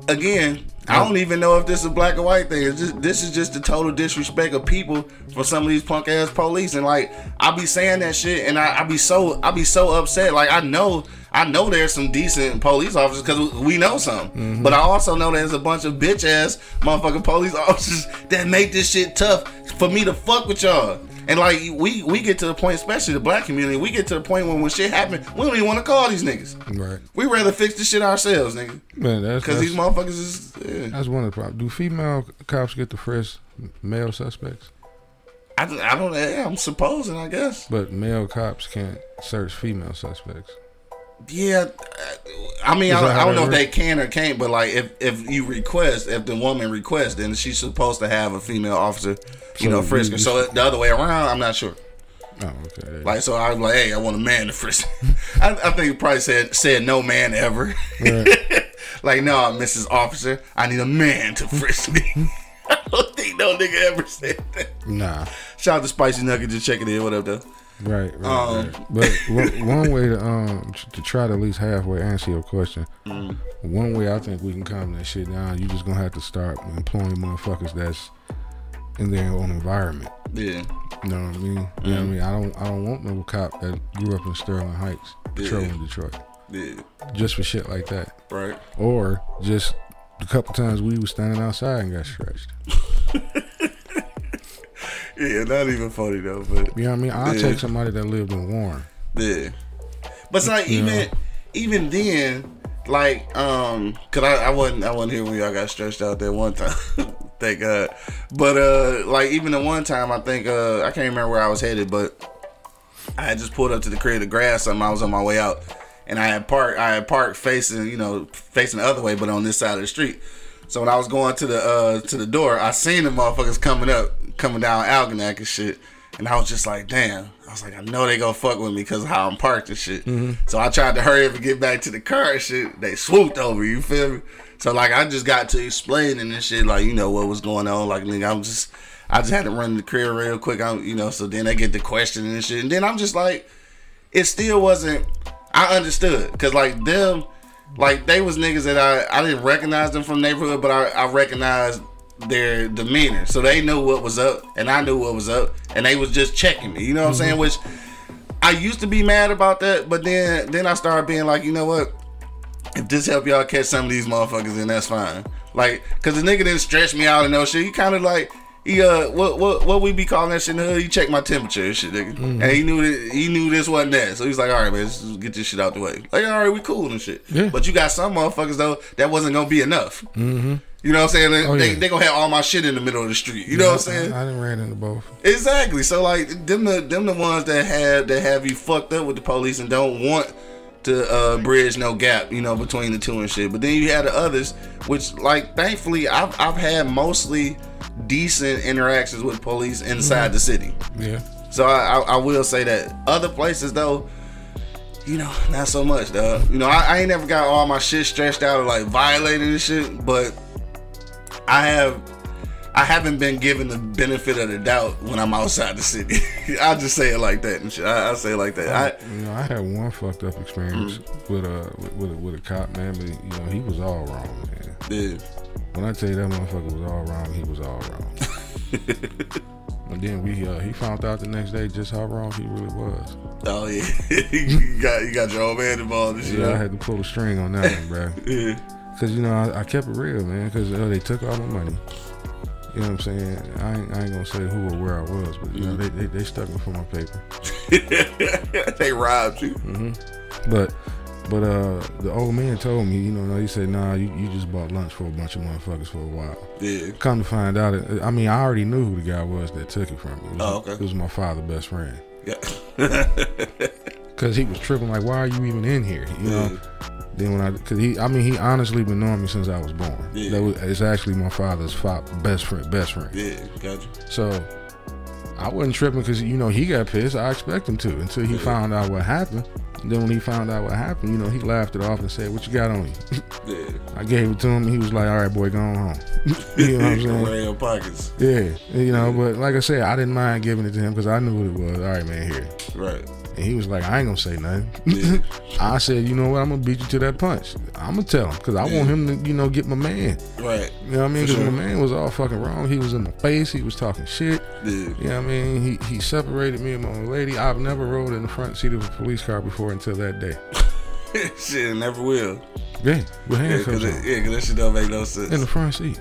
again. I don't even know if this is a black or white thing. It's just this is just the total disrespect of people for some of these punk ass police. And like I be saying that shit, and I, I be so I be so upset. Like I know I know there's some decent police officers because we know some, mm-hmm. but I also know there's a bunch of bitch ass motherfucking police officers that make this shit tough for me to fuck with y'all. And like we we get to the point, especially the black community, we get to the point when when shit happen, we don't even want to call these niggas.
Right.
We rather fix this shit ourselves, nigga.
Man, that's
Because these motherfuckers is yeah.
that's one of the problems. Do female cops get the first male suspects?
I, I don't. Yeah, I'm supposing. I guess.
But male cops can't search female suspects.
Yeah, I mean, I,
Is that how
I don't know if they can or can't, but like if if you request, if the woman requests, then she's supposed to have a female officer, you
So
know, frisk her. So the other way around, I'm not sure.
Oh, okay.
Like, so I was like, hey, I want a man to frisk. I, I think he probably said said no man ever. like, no, Mrs. Officer, I need a man to frisk me. I don't think no nigga ever said that.
Nah.
Shout out to Spicy Nugget, just checking in. What up, though?
Right, right,
Um,
right. But one, one way to um to try to at least halfway answer your question,
Mm.
one way I think we can calm that shit down, you just gonna have to start employing motherfuckers that's in their own environment.
Yeah.
You know what I mean? You know what I mean? I don't I don't want no cop that grew up in Sterling Heights patrolling Detroit.
Yeah.
Just for shit like that.
Right.
Or just a couple times we was standing outside and got stretched.
Yeah, not even funny though, but
You know what I mean? I'll
Yeah.
take somebody that lived in Warren.
Yeah. But it's like
You
even
know?
even then, like, um, cause I, I wasn't I wasn't here when y'all got stretched out that one time. Thank God. But uh like even the one time I think uh I can't remember where I was headed, but I had just pulled up to the crib to grab something. I was on my way out. And I had parked I had parked facing, you know, facing the other way, but on this side of the street. So when I was going to the uh to the door, I seen the motherfuckers coming up, coming down Algonac and shit. And I was just like, damn. I was like, I know they gonna fuck with me because of how I'm parked and shit. Mm-hmm. So I tried to hurry up and get back to the car and shit. They swooped over, you feel me? So like I just got to explaining and shit, like, you know, what was going on. Like nigga, I'm just I just had to run the crib real quick. I'm you know, so then they get the questioning and shit. And then I'm just like, it still wasn't I understood. Cause like them like they was niggas that I I didn't recognize them from neighborhood, but I, I recognized their demeanor. So they knew what was up and I knew what was up and they was just checking me. You know what I'm saying? Which I used to be mad about that, but then then I started being like, you know what? If this help y'all catch some of these motherfuckers, then that's fine. Like, cause the nigga didn't stretch me out and no shit. He kind of like he uh what what what we be calling that shit in the hood? He checked my temperature and shit, nigga. And he knew that he knew this wasn't that. So he's like, all right, man, let's just get this shit out the way. Like, all right, we cool and shit.
Yeah.
But you got some motherfuckers though that wasn't gonna be enough. Mm-hmm. You know what I'm saying? They,
Oh,
they,
yeah.
they gonna have all my shit in the middle of the street. You know what I'm saying?
I, I done ran into both.
Exactly. So like them the them the ones that have that have you fucked up with the police and don't want to uh, bridge no gap, you know, between the two and shit. But then you had the others, which like thankfully I've I've had mostly decent interactions with police inside the city.
Yeah.
So I, I, I will say that other places though, you know, not so much though. You know, I, I ain't never got all my shit stretched out or like violated and shit, but I have I haven't been given the benefit of the doubt when I'm outside the city. I'll just say it like that and shit. I, I'll say it like that. I
You know, I had one fucked up experience
Mm.
with a with, with a with a cop man, but you know he was all wrong, man.
yeah.
When I tell you that motherfucker was all wrong, he was all wrong. and then we uh, he found out the next day just how wrong he really was.
Oh yeah. you got you got your old man involved and shit.
Yeah, I had to pull the string on that one, bro.
yeah.
Cause you know I, I kept it real, man. Cause uh, they took all my money. You know what I'm saying? I ain't, I ain't gonna say who or where I was, but you know they, they they stuck me for my paper.
they robbed you.
But but uh the old man told me, you know, he said, nah, you, you just bought lunch for a bunch of motherfuckers for a while.
Yeah.
Come to find out, I mean, I already knew who the guy was that took it from me. It was,
Oh, okay.
It was my father's best friend.
Yeah.
Cause he was tripping like, why are you even in here? You know. Then when I, cause he, I mean, he honestly been knowing me since I was born.
Yeah.
That was, it's actually my father's fa- best friend, best friend.
Yeah, got you.
So I wasn't tripping because you know he got pissed. I expect him to until he found out what happened. Then when he found out what happened, you know, he laughed it off and said, "What you got on you?"
Yeah.
I gave it to him. and He was like, "All right, boy, go on home." you know what I'm saying?
Wear your pockets.
Yeah, you know. But like I said, I didn't mind giving it to him because I knew what it was. All right, man, here.
Right.
And he was like, "I ain't gonna say nothing."
Yeah.
I said, "You know what? I'm gonna beat you to that punch. I'm gonna tell him because I want him to, you know, get my man.
Right.
You know what I mean? Because
sure.
my man was all fucking wrong. He was in my face. He was talking shit."
Yeah.
You know what I mean? He he separated me and my lady. I've never rode in the front seat of a police car before until that day.
shit, never will.
Yeah, with
Yeah,
handcuffs
cause,
on.
it, that shit don't make no sense.
In the front seat.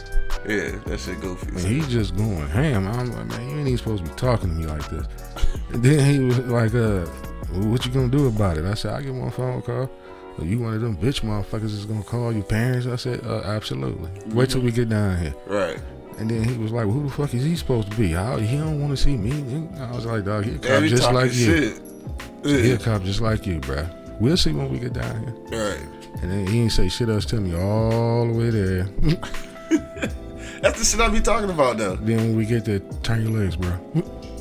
Yeah, that shit goofy.
And he just going ham. I'm like, man, you ain't even supposed to be talking to me like this. And then he was like, uh, what you gonna do about it? I said, I get one phone call. You one of them bitch motherfuckers is gonna call your parents? I said, uh, absolutely. Wait till we get down here.
right.
And then he was like, well, "Who the fuck is he supposed to be? How he don't want to see me?" And I was like, "Dog, he a cop just like you.
shit.
He a cop just like you, bruh. We'll see when we get down here."
Right.
And then he ain't say shit else to me all the way there.
That's the shit I be talking about though.
then when we get there, turn your legs, bro.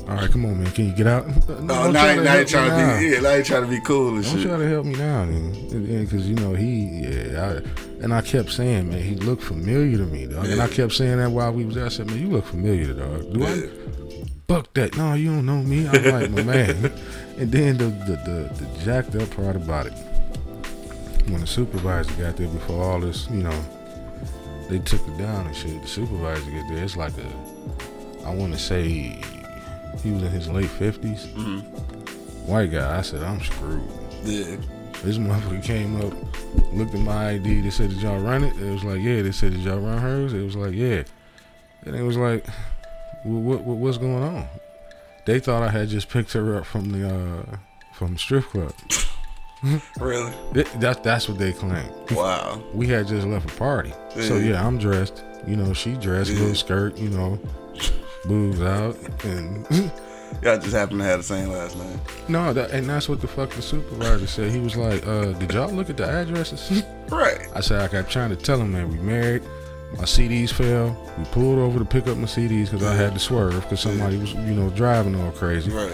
All right, come on, man. Can you get out?
No,
Don't
now,
try
he-
to
now
help
he
me
trying
now.
to be yeah, now he trying to be cool and
Don't
shit.
try to help me now, then, because you know he, yeah, I, and I kept saying, man, he looked familiar to me, dog. And I kept saying that while we was there. I said, man, you look familiar, dog. Do
Yeah.
I? Fuck that. No, you don't know me. I'm like, my man. And then the, the the the jacked up part about it, when the supervisor got there before all this, you know, they took it down and shit. The supervisor get there, it's like a, I want to say, he was in his late 50s
Mm-hmm.
White guy. I said, I'm screwed.
Yeah.
This motherfucker came up, looked at my ID. They said, "Did y'all run it?" It was like, "Yeah." They said, "Did y'all run hers?" It was like, "Yeah." And it was like, "What? what what's going on?" They thought I had just picked her up from the uh, from the strip club.
Really?
Th- That, that's what they claim.
Wow.
We had just left a party, so
Yeah.
yeah, I'm dressed. You know, she dressed,
Yeah.
little skirt. You know, boobs out, and
Y'all just happen to have the same last name.
no, that, and that's what the fucking supervisor said. He was like, uh, "Did y'all look at the addresses?"
Right.
I said I kept trying to tell him that we married. My CDs fell. We pulled over to pick up my CDs because I had to swerve because somebody was, you know, driving all crazy.
Right.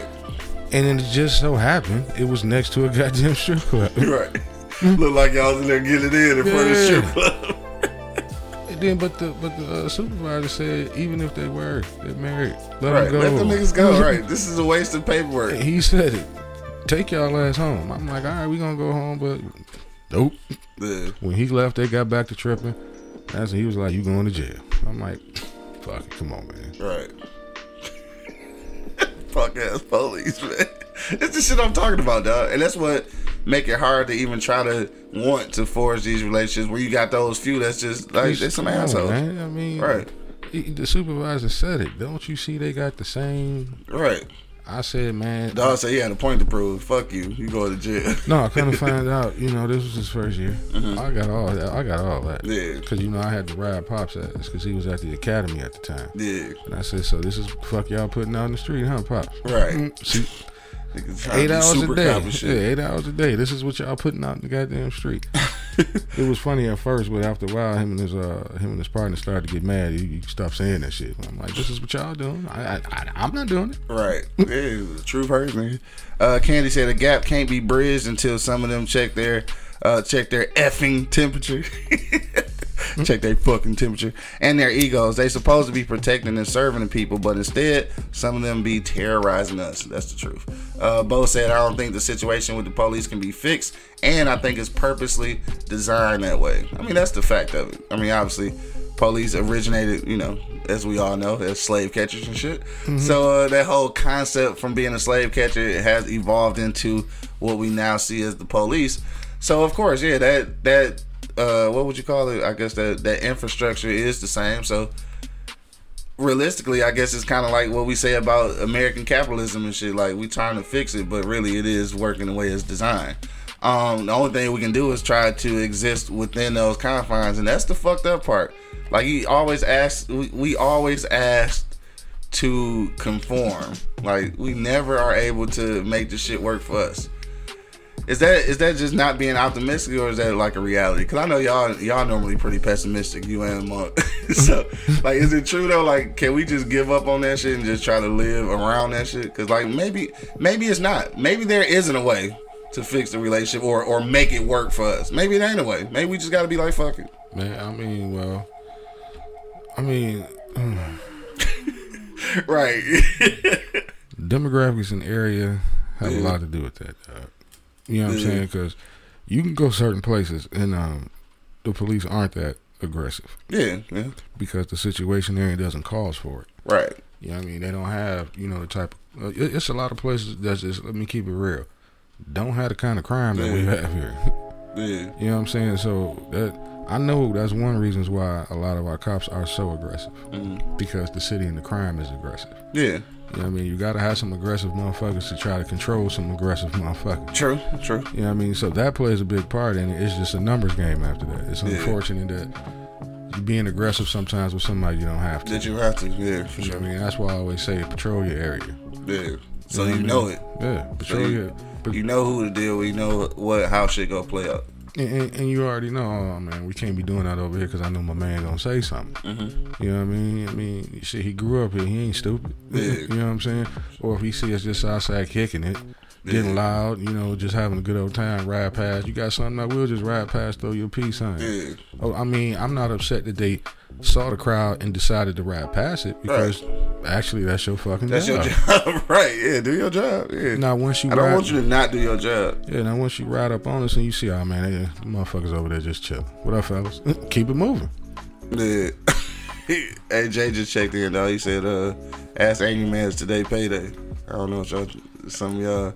And then it just so happened it was next to a goddamn strip club.
Right. Looked like y'all was in there getting it in in front of the strip club.
And then, but the but the uh, supervisor said even if they were they're married, let
Right.
them go.
Let them niggas go. Right. This is a waste of paperwork.
And he said it. Take y'all ass home. I'm like, all right, we gonna go home, but nope.
Yeah.
When he left, they got back to tripping. That's when he was like, "You going to jail?" I'm like, "Fuck it, come on, man."
Right. Fuck ass police, man. It's the shit I'm talking about, dog. And that's what make it hard to even try to want to forge these relationships where you got those few that's just like they some assholes.
man. I mean,
Right.
The supervisor said it. Don't you see they got the same?
Right.
I said, man.
Dog said he had a point to prove. Fuck you. You go to jail.
No, I kind of find out. You know, this was his first year. I got all that. I got all that.
Mm-hmm. Yeah.
Because you know, I had to ride pops at this because he was at the academy at the time.
Yeah.
And I said, so this is fuck y'all putting out in the street, huh, pops?
Right.
Mm, See,
to
eight hours a day. Yeah, eight hours a day. This is what y'all putting out in the goddamn street. it was funny at first, but after a while, him and his uh him and his partner started to get mad. He, he stopped saying that shit. I'm like, this is what y'all doing. I, I, I'm not doing it.
Right. Yeah, true person. Uh, Candy said a gap can't be bridged until some of them check their uh, check their effing temperature. check their fucking temperature and their egos. They supposed to be protecting and serving the people, but instead some of them be terrorizing us. That's the truth. Uh, Bo said, I don't think the situation with the police can be fixed, and I think it's purposely designed that way. I mean, that's the fact of it. I mean, obviously, police originated, you know, as we all know, as slave catchers and shit. So uh, that whole concept from being a slave catcher has evolved into what we now see as the police. So of course, yeah, that that uh, what would you call it? I guess that that infrastructure is the same. So realistically, I guess it's kind of like what we say about American capitalism and shit. Like we trying to fix it, but really it is working the way it's designed. Um, the only thing we can do is try to exist within those confines, and that's the fucked up part. Like he always asks, we, we always asked to conform. Like we never are able to make the shit work for us. Is that is that just not being optimistic, or is that like a reality? Because I know y'all y'all normally pretty pessimistic, you and Monk. so, like, is it true though? Like, can we just give up on that shit and just try to live around that shit? Because like maybe maybe it's not. Maybe there isn't a way to fix the relationship or or make it work for us. Maybe it ain't a way. Maybe we just got to be like fuck it.
Man, I mean, well, I mean,
Right.
demographics in area have a lot to do with that. Dog. You know what I'm saying? Because you can go certain places and um, the police aren't that aggressive
yeah. Yeah.
because the situation there doesn't cause for it.
Right.
You know what I mean? They don't have, you know, the type of, uh, it- it's a lot of places that's just, let me keep it real, don't have the kind of crime that we have here.
Yeah.
You know what I'm saying? So that I know that's one reasons why a lot of our cops are so aggressive
Mm-hmm.
because the city and the crime is aggressive.
Yeah.
You know what I mean? You got to have some aggressive motherfuckers to try to control some aggressive motherfuckers.
True. True.
You know what I mean? So that plays a big part in it. It's just a numbers game after that. It's
Yeah.
unfortunate that you being aggressive sometimes with somebody you don't have to.
Did you have to? Yeah, for
You
sure.
I mean, that's why I always say patrol your area.
Yeah. So
You
you
know
know it.
Yeah,
So
patrol
you,
your.
You know who to deal with. You know what how shit go play out.
And, and, you already know, oh man, we can't be doing that over here because I know my man gonna say something.
Mm-hmm.
You know what I mean? I mean, shit, he grew up here. He ain't stupid.
Yeah.
You know what I'm saying? Or if he see us just outside kicking it, getting
Yeah.
loud, you know, just having a good old time, ride past. You got something that we'll just ride past, throw your piece on.
Yeah.
Oh, I mean, I'm not upset that they saw the crowd and decided to ride past it because actually that's your fucking
That's
job.
your job, right? Yeah, do your job. Yeah.
Now once you
I don't
ride,
want you to not do your job.
yeah, now once you ride up on us and you see, oh man, they, motherfuckers over there just chilling. What up, fellas? Keep it moving.
Yeah. hey, Jay just checked in though. He said, uh, ask Angry Man's today payday. I don't know if y'all, some of y'all.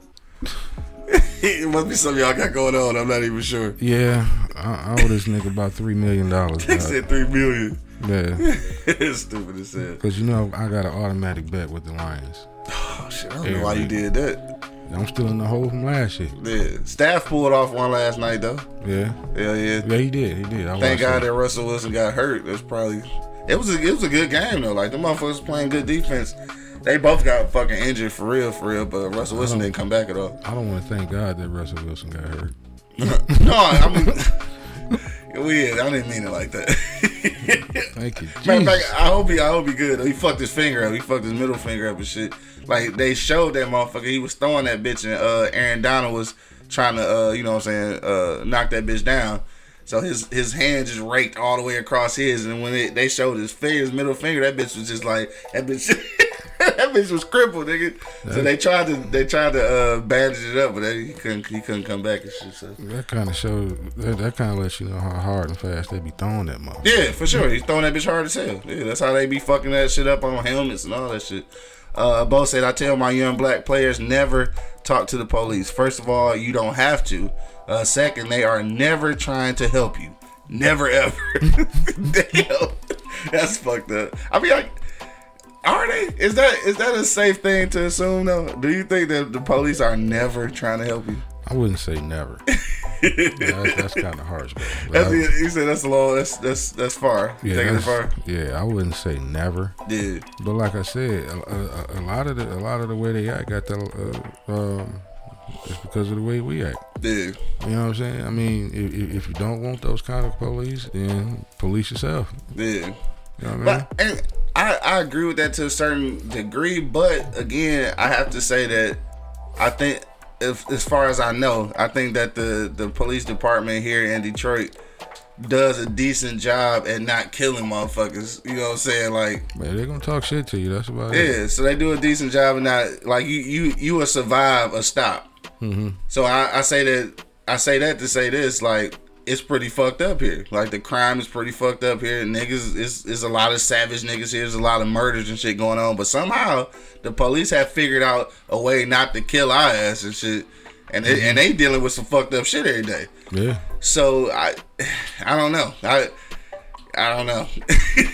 it must be some of y'all got going on. I'm not even sure.
Yeah, I, I owe this nigga about three million dollars.
He said three million.
Yeah,
it's stupid as hell.
because you know I got an automatic bet with the Lions.
Oh shit! I don't know why you did that.
I'm still in the hole from last year.
Yeah, staff pulled off one last night though.
Yeah,
Hell yeah!
yeah, he did. He did. I
Thank God
it.
that Russell Wilson got hurt. That's probably it was a, it was a good game though. Like the motherfuckers playing good defense. They both got fucking injured for real, for real. But Russell Wilson didn't come back at all.
I don't want to thank God that Russell Wilson got hurt.
no, I mean, weird. I didn't mean it like that.
Thank you.
Matter of fact, I hope he, I hope he good. He fucked his finger up. He fucked his middle finger up and shit. Like they showed that motherfucker. He was throwing that bitch, and uh, Aaron Donald was trying to, uh, you know what I'm saying, uh, knock that bitch down. So his his hand just raked all the way across his, and when it, they showed his finger, his middle finger, that bitch was just like that bitch. that bitch was crippled, nigga. So they tried to they tried to uh, bandage it up, but they, he couldn't he couldn't come back and shit. So.
That kind of shows. That, that kind of lets you know how hard and fast they be throwing that motherfucker.
Yeah, for sure. He's throwing that bitch hard as hell. Yeah, that's how they be fucking that shit up on helmets and all that shit. Uh, Bo said, I tell my young black players never talk to the police. First of all, you don't have to. Uh, second, they are never trying to help you. Never ever. Damn. That's fucked up. I mean, like, are they? Is that is that a safe thing to assume though? Do you think that the police are never trying to help you?
I wouldn't say never. Yeah, that's that's kind of harsh. Bro. But
That's,
I-
he said that's a long. That's that's that's far. You
yeah,
taking it
that's-
far?
yeah, I wouldn't say never.
Yeah.
But like I said, a, a, a lot of the a lot of the way they act got the uh, um, it's because of the way we act.
Yeah.
You know what I'm saying? I mean, if, if- if you don't want those kind of police, then police yourself.
Yeah.
You know what I mean?
But and I, I agree with that to a certain degree, but again, I have to say that I think if as far as I know, I think that the the police department here in Detroit does a decent job at not killing motherfuckers. You know what I'm saying? Like
Man, they're gonna talk shit to you. That's about it.
yeah, so they do a decent job of not like you you you will survive a stop.
Mm-hmm.
So I, I say that I say that to say this like it's pretty fucked up here. Like the crime is pretty fucked up here. Niggas it's, is a lot of savage niggas here. There's a lot of murders and shit going on. But somehow the police have figured out a way not to kill our ass and shit. And they, and they dealing with some fucked up shit every day.
Yeah.
So I I don't know. I I don't know.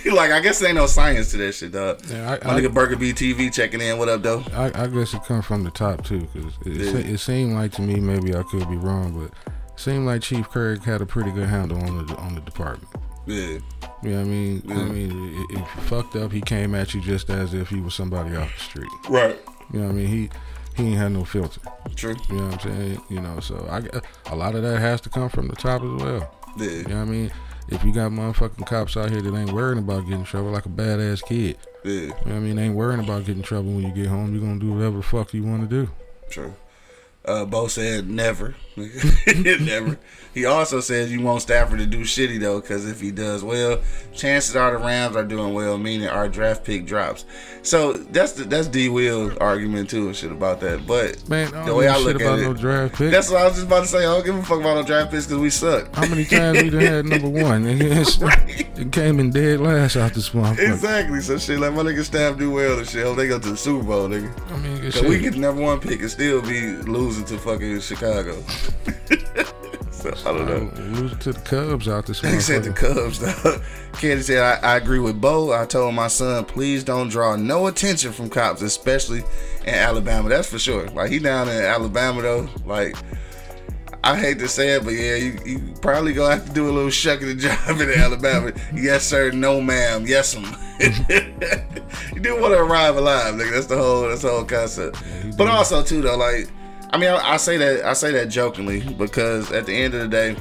like I guess there ain't no science to that shit, dog.
Yeah, I-
My
I-
nigga Burger B TV checking in. What up, though?
I, I guess it comes from the top too, because it,
Yeah.
it seemed like to me maybe I could be wrong, but seemed like Chief Kirk had a pretty good handle on the on the department.
Yeah,
You know what I mean? I mean, if you fucked up, he came at you just as if he was somebody off the street.
right.
You know what I mean? He he ain't had no filter.
True.
You know what I'm saying? You know, so I a lot of that has to come from the top as well.
Yeah,
You know what I mean? If you got motherfucking cops out here that ain't worrying about getting in trouble like a badass kid,
yeah.
you know what I mean? They ain't worrying about getting in trouble when you get home. You're gonna do whatever the fuck you want to do.
True. Uh, Bo said never, never. He also says you want Stafford to do shitty though, because if he does well, chances are the Rams are doing well, meaning our draft pick drops. So that's the, that's D Will argument too and shit about that. But
Man,
the way I look at it,
no draft pick.
that's what I was just about to say. I don't give a fuck about no draft picks because we suck.
How many times we done had number one? And it's- It came in dead last out this motherfucker.
Exactly. So shit, like my nigga staff do well and shit. Hope they go to the Super Bowl, nigga.
I mean,
we get the number one pick and still be losing to fucking Chicago. so I don't know.
Oh, losing to the Cubs out this
He said the. Cubs, though. Kennedy said, I, I agree with Bo. I told my son, please don't draw no attention from cops, especially in Alabama. That's for sure. Like, he down in Alabama, though. Like, I hate to say it, but yeah, you, you probably gonna have to do a little shucking the job in Alabama. yes, sir. No, ma'am. Yes, ma'am. you do want to arrive alive, nigga. That's the whole. That's the whole concept. But also too, though, like, I mean, I, I say that I say that jokingly because at the end of the day,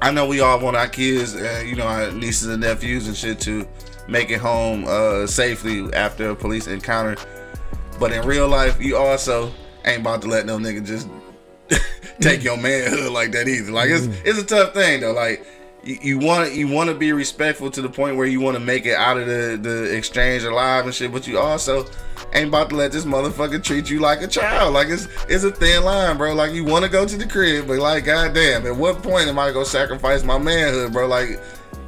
I know we all want our kids, and you know, our nieces and nephews and shit to make it home uh, safely after a police encounter. But in real life, you also ain't about to let no nigga just take your manhood like that either. Like it's it's a tough thing though. Like you- want you want to be respectful to the point where you want to make it out of the the exchange alive and shit, but you also ain't about to let this motherfucker treat you like a child. Like it's it's a thin line, bro. Like you want to go to the crib, but like goddamn, at what point am I gonna sacrifice my manhood, bro? Like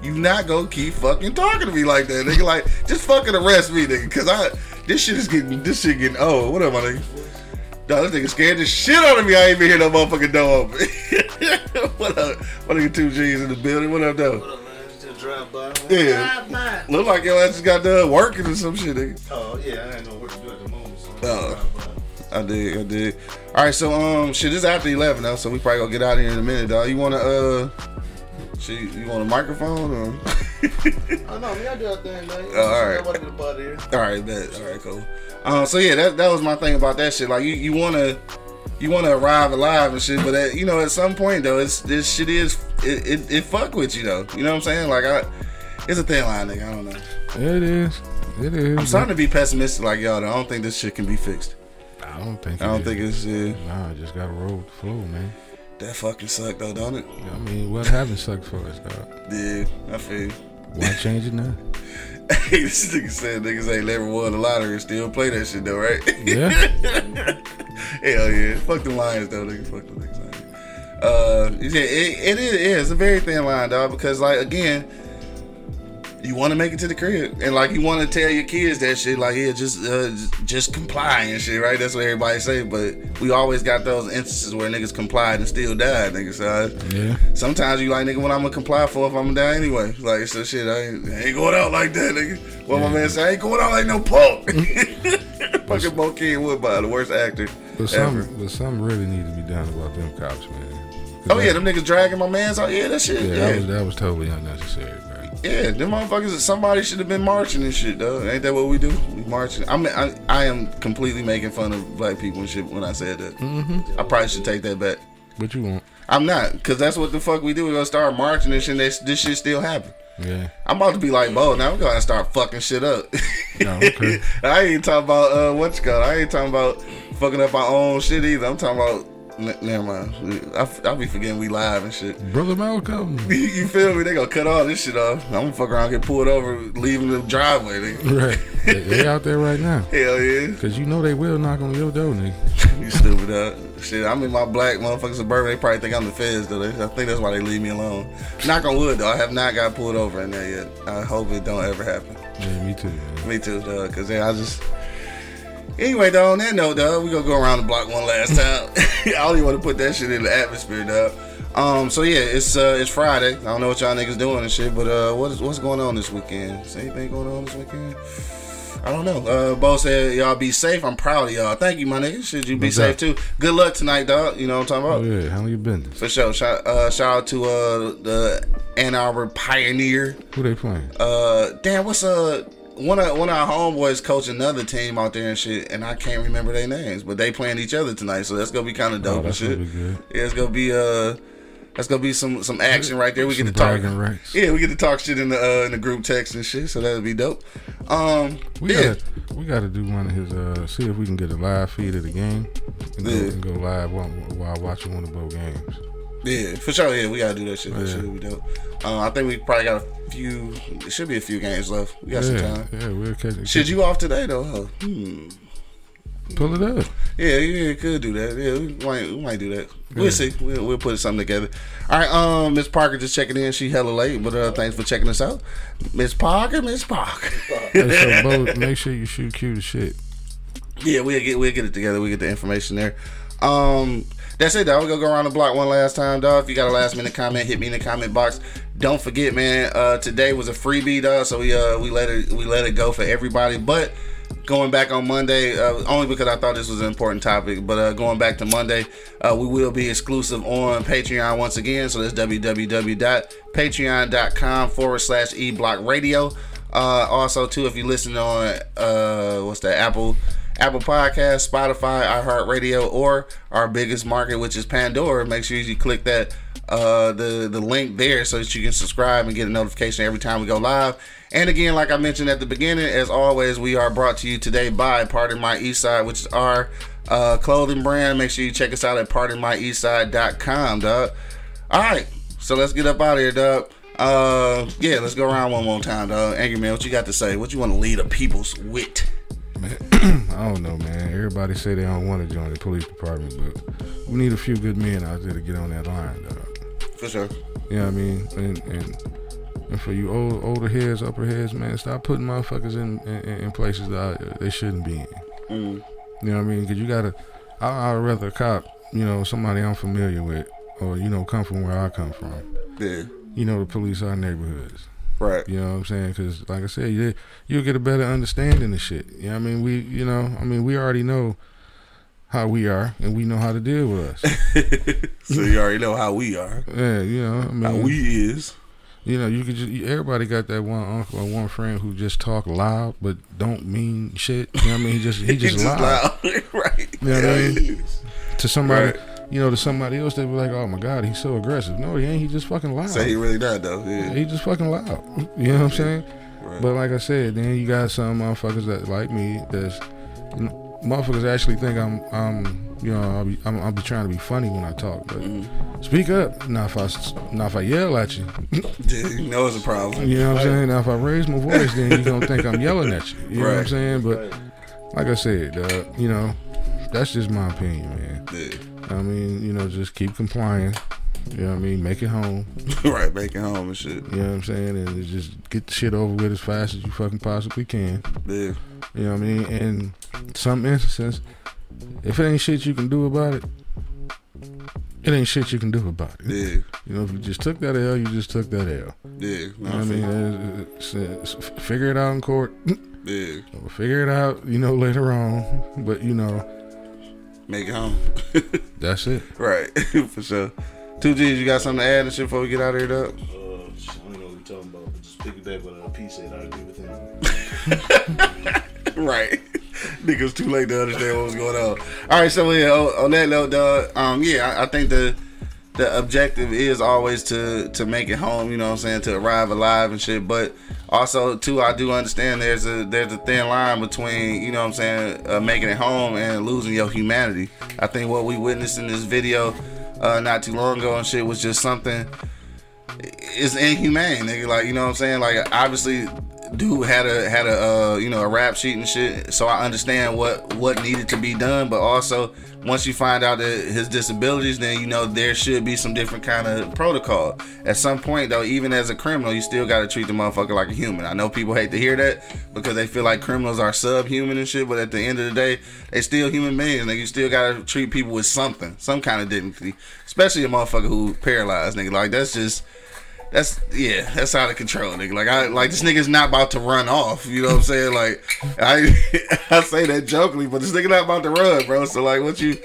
you not gonna keep fucking talking to me like that, nigga. Like just fucking arrest me, nigga, cause I this shit is getting this shit getting old. What up, my nigga? Dog, this nigga scared the shit out of me. I ain't been hear no motherfucking door open. what up? What nigga two G's in the building? What up, though?
Hold on, man. Just drive by.
Yeah.
Drive by.
Look like your ass just got done working or some shit, nigga.
Oh, yeah. I ain't know what to do at the moment. So
Oh.
drive by.
I did, I did. All right, so um, shit, it's after eleven though, so we probably gonna get out of here in a minute, dog. You wanna uh, shit, you want a microphone or?
Oh, no, me, I do that thing, man.
Oh, all right.
I want to get up out of here.
All right, bet. All right, cool. Um, so yeah, that that was my thing about that shit. Like you, you wanna, you wanna arrive alive and shit, but at, you know, at some point though, it's this shit is it, it, it fuck with you though. You know what I'm saying? Like I, it's a thin line, nigga. I don't know.
It is. It is.
I'm starting to be pessimistic, like y'all. Though. I don't think this shit can be fixed.
I don't think.
I don't
it
think
is.
it's uh,
Nah, I just gotta roll with the flow, man.
that fucking suck though, don't it?
I mean, what haven't sucked for us, dog?
Yeah, I feel. you.
Why change it now?
Hey, this nigga said niggas ain't never won the lottery and still play that shit though, right?
Yeah.
Hell yeah. Fuck the Lions though, nigga. Fuck the niggas. Uh, yeah, it, it is. It's a very thin line, dog. Because like again, you want to make it to the crib, and like you want to tell your kids that shit. Like, yeah, just uh, just comply and shit, right? That's what everybody say. But we always got those instances where niggas complied and still died, nigga. So I,
yeah.
sometimes you like nigga what I'm gonna comply for if I'm gonna die anyway. Like so shit, I ain't, I ain't going out like that, nigga. What my man say, I ain't going out like no punk. Fucking Bokeem Woodbine, the worst actor
But
ever.
some, but something really needs to be done about them cops, man.
Oh yeah, them niggas dragging my man's out. Yeah, that shit.
yeah,
Yeah,
that was that was totally unnecessary.
Yeah. Them motherfuckers. Somebody should have been marching and shit, though. Ain't that what we do? We marching. I mean, I, I am completely making fun of black people and shit when I said that. Mm-hmm. I probably should take that back.
What you want?
I'm not, because that's what the fuck we do. We're gonna start marching and shit. And this, this shit still happen.
Yeah.
I'm about to be like, Bo, now we're gonna start fucking shit up.
No, okay.
I ain't talking about uh what you call. it. I ain't talking about fucking up our own shit either. I'm talking about. Never mind. I, I be forgetting we live and shit.
Brother Malcolm.
you feel me? They gonna cut all this shit off. I'm gonna fuck around, get pulled over, leaving the driveway. Nigga.
right. They, they out there right now.
Hell yeah.
Cause you know they will knock on your door, nigga.
You stupid uh shit. I'm in my black motherfucking suburban. They probably think I'm the feds though. I think that's why they leave me alone. Knock on wood though. I have not got pulled over in there yet. I hope it don't ever happen.
Yeah, me too. Man.
Me too, dog. Cause then I just. Anyway, though, On that note, dog, we gonna go around the block one last time. I don't even want to put that shit in the atmosphere, dog. Um. So yeah, it's uh it's Friday. I don't know what y'all niggas doing and shit, but uh, what is what's going on this weekend? Is anything going on this weekend? I don't know. Uh, Bo said y'all be safe. I'm proud of y'all. Thank you, my nigga. Should you be
No
safe too? Good luck tonight, dog. You know what I'm
Oh
talking about?
yeah, handle you been?
For sure. Shout uh shout out to uh the Ann Arbor Pioneer.
Who they playing?
Uh, damn, what's uh one of one of our homeboys coach another team out there and shit, and I can't remember their names, but they playing each other tonight, so that's gonna be kind of dope
Oh,
and shit.
gonna be good.
Yeah, it's gonna be uh, that's gonna be some some action right there. We
Some
get to talk.
rights.
Yeah, we get to talk shit in the uh, in the group text and shit, so that'll be dope. Um,
We
yeah,
gotta we gotta do one of his uh see if we can get a live feed of the game and go,
Yeah.
and go live while, while watching one of both games.
Yeah, for sure. Yeah, we gotta do that shit. That
Yeah.
shit be dope. Uh, I think we probably got a few. It should be a few games left. We got some time.
yeah, we'll catch it.
Shit, you off today though? Huh? Hmm.
pull it up.
Yeah, yeah, you could do that. Yeah, we might, we might do that. We'll
Yeah.
see. We'll, we'll put something together. All right, um, Miss Parker just checking in. She hella late, but uh, thanks for checking us out, Miss Parker. Miss Parker.
Hey, so Bo, make sure you shoot cute shit.
yeah, we'll get we'll get it together. We will get the information there. Um, that's it, dog. We're gonna go around the block one last time, dog. If you got a last minute comment, hit me in the comment box. Don't forget, man. Uh, today was a freebie, dog. So we uh we let it we let it go for everybody, but. going back on Monday, uh, only because I thought this was an important topic. But uh, going back to Monday, uh, we will be exclusive on Patreon once again. So that's www.patreon.com forward slash eblock radio. Uh, also, too, if you listen on uh, what's that Apple Apple Podcast, Spotify, iHeartRadio, or our biggest market, which is Pandora, make sure you click that uh, the the link there so that you can subscribe and get a notification every time we go live. And again, like I mentioned at the beginning, as always, we are brought to you today by Pardon My Eastside, which is our uh, clothing brand. Make sure you check us out at pardonmyeastside.com, dog. All right, so let's get up out of here, dog. Uh, yeah, let's go around one more time, dog. Angry man, what you got to say? What you want to lead the people's wit?
I don't know, man. Everybody say they don't want to join the police department, but we need a few good men out there to get on that line, dog.
For sure.
You know I mean? And and, and for you old, older heads, upper heads, man, stop putting motherfuckers in in, in places that they shouldn't be in.
Mm.
You know what I mean? Because you gotta. I, I'd rather a cop, you know, somebody I'm familiar with, or you know, come from where I come from.
Yeah.
You know, the police our neighborhoods.
Right.
You know what I'm saying? Because, like I said, you you'll get a better understanding of shit. You know I mean? We, you know, I mean, we already know how we are, and we know how to deal with us.
so you already know how we are.
Yeah, you know, I mean,
How we is.
you know, you could just everybody got that one uncle or one friend who just talk loud but don't mean shit. You know what I mean? He just he just,
He's
loud.
right.
You know what I
Yeah,
mean? To somebody,
Right.
You know, to somebody else, they be like, "Oh my god, he's so aggressive." No, he ain't. He just fucking loud.
Say he really not though. Yeah.
He just fucking loud. You know what I'm saying?
Right.
But like I said, then you got some motherfuckers that like me that's you know, motherfuckers actually think I'm I'm you know I'll be I'm, I'll be trying to be funny when I talk. But
Mm-hmm.
speak up. Now if I now if I yell at you,
you know it's a problem.
you know what I'm saying. Now if I raise my voice, then you gonna think I'm yelling at you. You know what I'm saying? But like I said, uh, you know, that's just my opinion, man.
Yeah.
I mean, you know, just keep complying. You know what I mean? Make it home.
right, make it home and shit.
You know what I'm saying? And just get the shit over with as fast as you fucking possibly can.
Yeah.
You know what I mean? And some instances, if it ain't shit you can do about it, it ain't shit you can do about it.
Yeah.
You know, if you just took that L, you just took that L.
Yeah.
You know what I mean? It's- it's- it's- figure it out in court.
Yeah.
Figure it out, you know, later on. But, you know,
Make it home.
that's it.
right. For sure. Two G's, you got something to add and shit before we get out of here, dog?
Uh, I don't know what you're talking about, but just pick piggyback what uh, P said. I agree with him.
Right. Niggas too late to understand what was going on. All right, so yeah, on, on that note, dog. Um, yeah, I, I think the the objective is always to to make it home. You know what I'm saying? To arrive alive and shit. But also, too, I do understand there's a there's a thin line between you know what I'm saying uh, making it home and losing your humanity. I think what we witnessed in this video uh, not too long ago and shit was just something it's inhumane, nigga. Like you know what I'm saying? Like obviously, dude had a had a uh, you know a rap sheet and shit. So I understand what what needed to be done, but also once you find out that his disabilities, then you know there should be some different kind of protocol. At some point though, even as a criminal, you still got to treat the motherfucker like a human. I know people hate to hear that because they feel like criminals are subhuman and shit, but at the end of the day, they still human beings. Nigga, you still got to treat people with something, some kind of dignity, especially a motherfucker who paralyzed, nigga. Like that's just that's yeah, that's out of control, nigga. Like I like this nigga's not about to run off. You know what I'm saying? Like I I say that jokingly, but this nigga not about to run, bro. So like, what you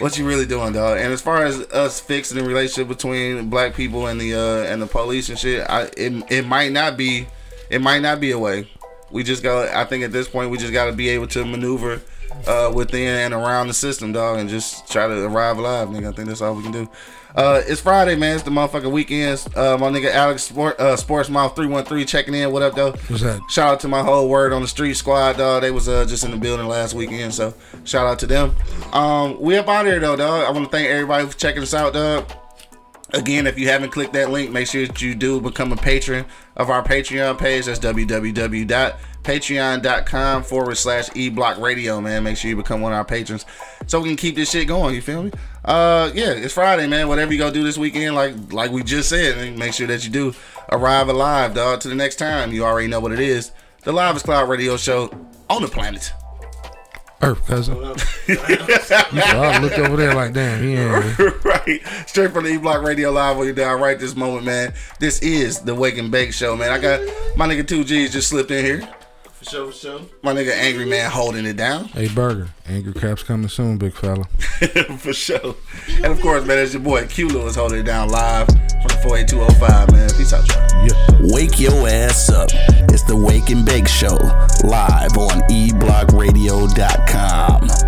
what you really doing, dog? And as far as us fixing the relationship between black people and the uh and the police and shit, I it it might not be it might not be a way. We just got. I think at this point we just got to be able to maneuver uh, within and around the system, dog, and just try to arrive alive, nigga. I think that's all we can do. Uh, it's Friday, man. It's the motherfucking weekends. Uh, my nigga Alex Sport, uh, Sports Mouth three one three checking in. What up, though?
What's that?
Shout out to my whole word on the street squad, dog. They was uh, just in the building last weekend, so shout out to them. Um, we up out here though, dog. I want to thank everybody for checking us out, dog. Again, if you haven't clicked that link, make sure that you do become a patron of our Patreon page. That's www.patreon.com forward slash eblock radio, man. Make sure you become one of our patrons so we can keep this shit going. You feel me? Uh, yeah, it's Friday, man. Whatever you go do this weekend, like like we just said, make sure that you do arrive alive, dog. To the next time, you already know what it is. The Live is Cloud Radio Show on the planet.
Earth, cousin. You I looked over there like, damn, he ain't.
right. Straight from the E Block Radio Live on you down right this moment, man. This is the Wake and Bake Show, man. I got my nigga 2G's just slipped in here.
For sure, for sure.
My nigga Angry Man holding it down.
Hey, Burger. Angry Caps coming soon, big fella.
for sure. And of course, man, it's your boy Q Lewis holding it down live from the 48205, man. Peace out, y'all.
Yeah.
Wake your ass up. It's the Wake and Bake Show, live on eblockradio.com.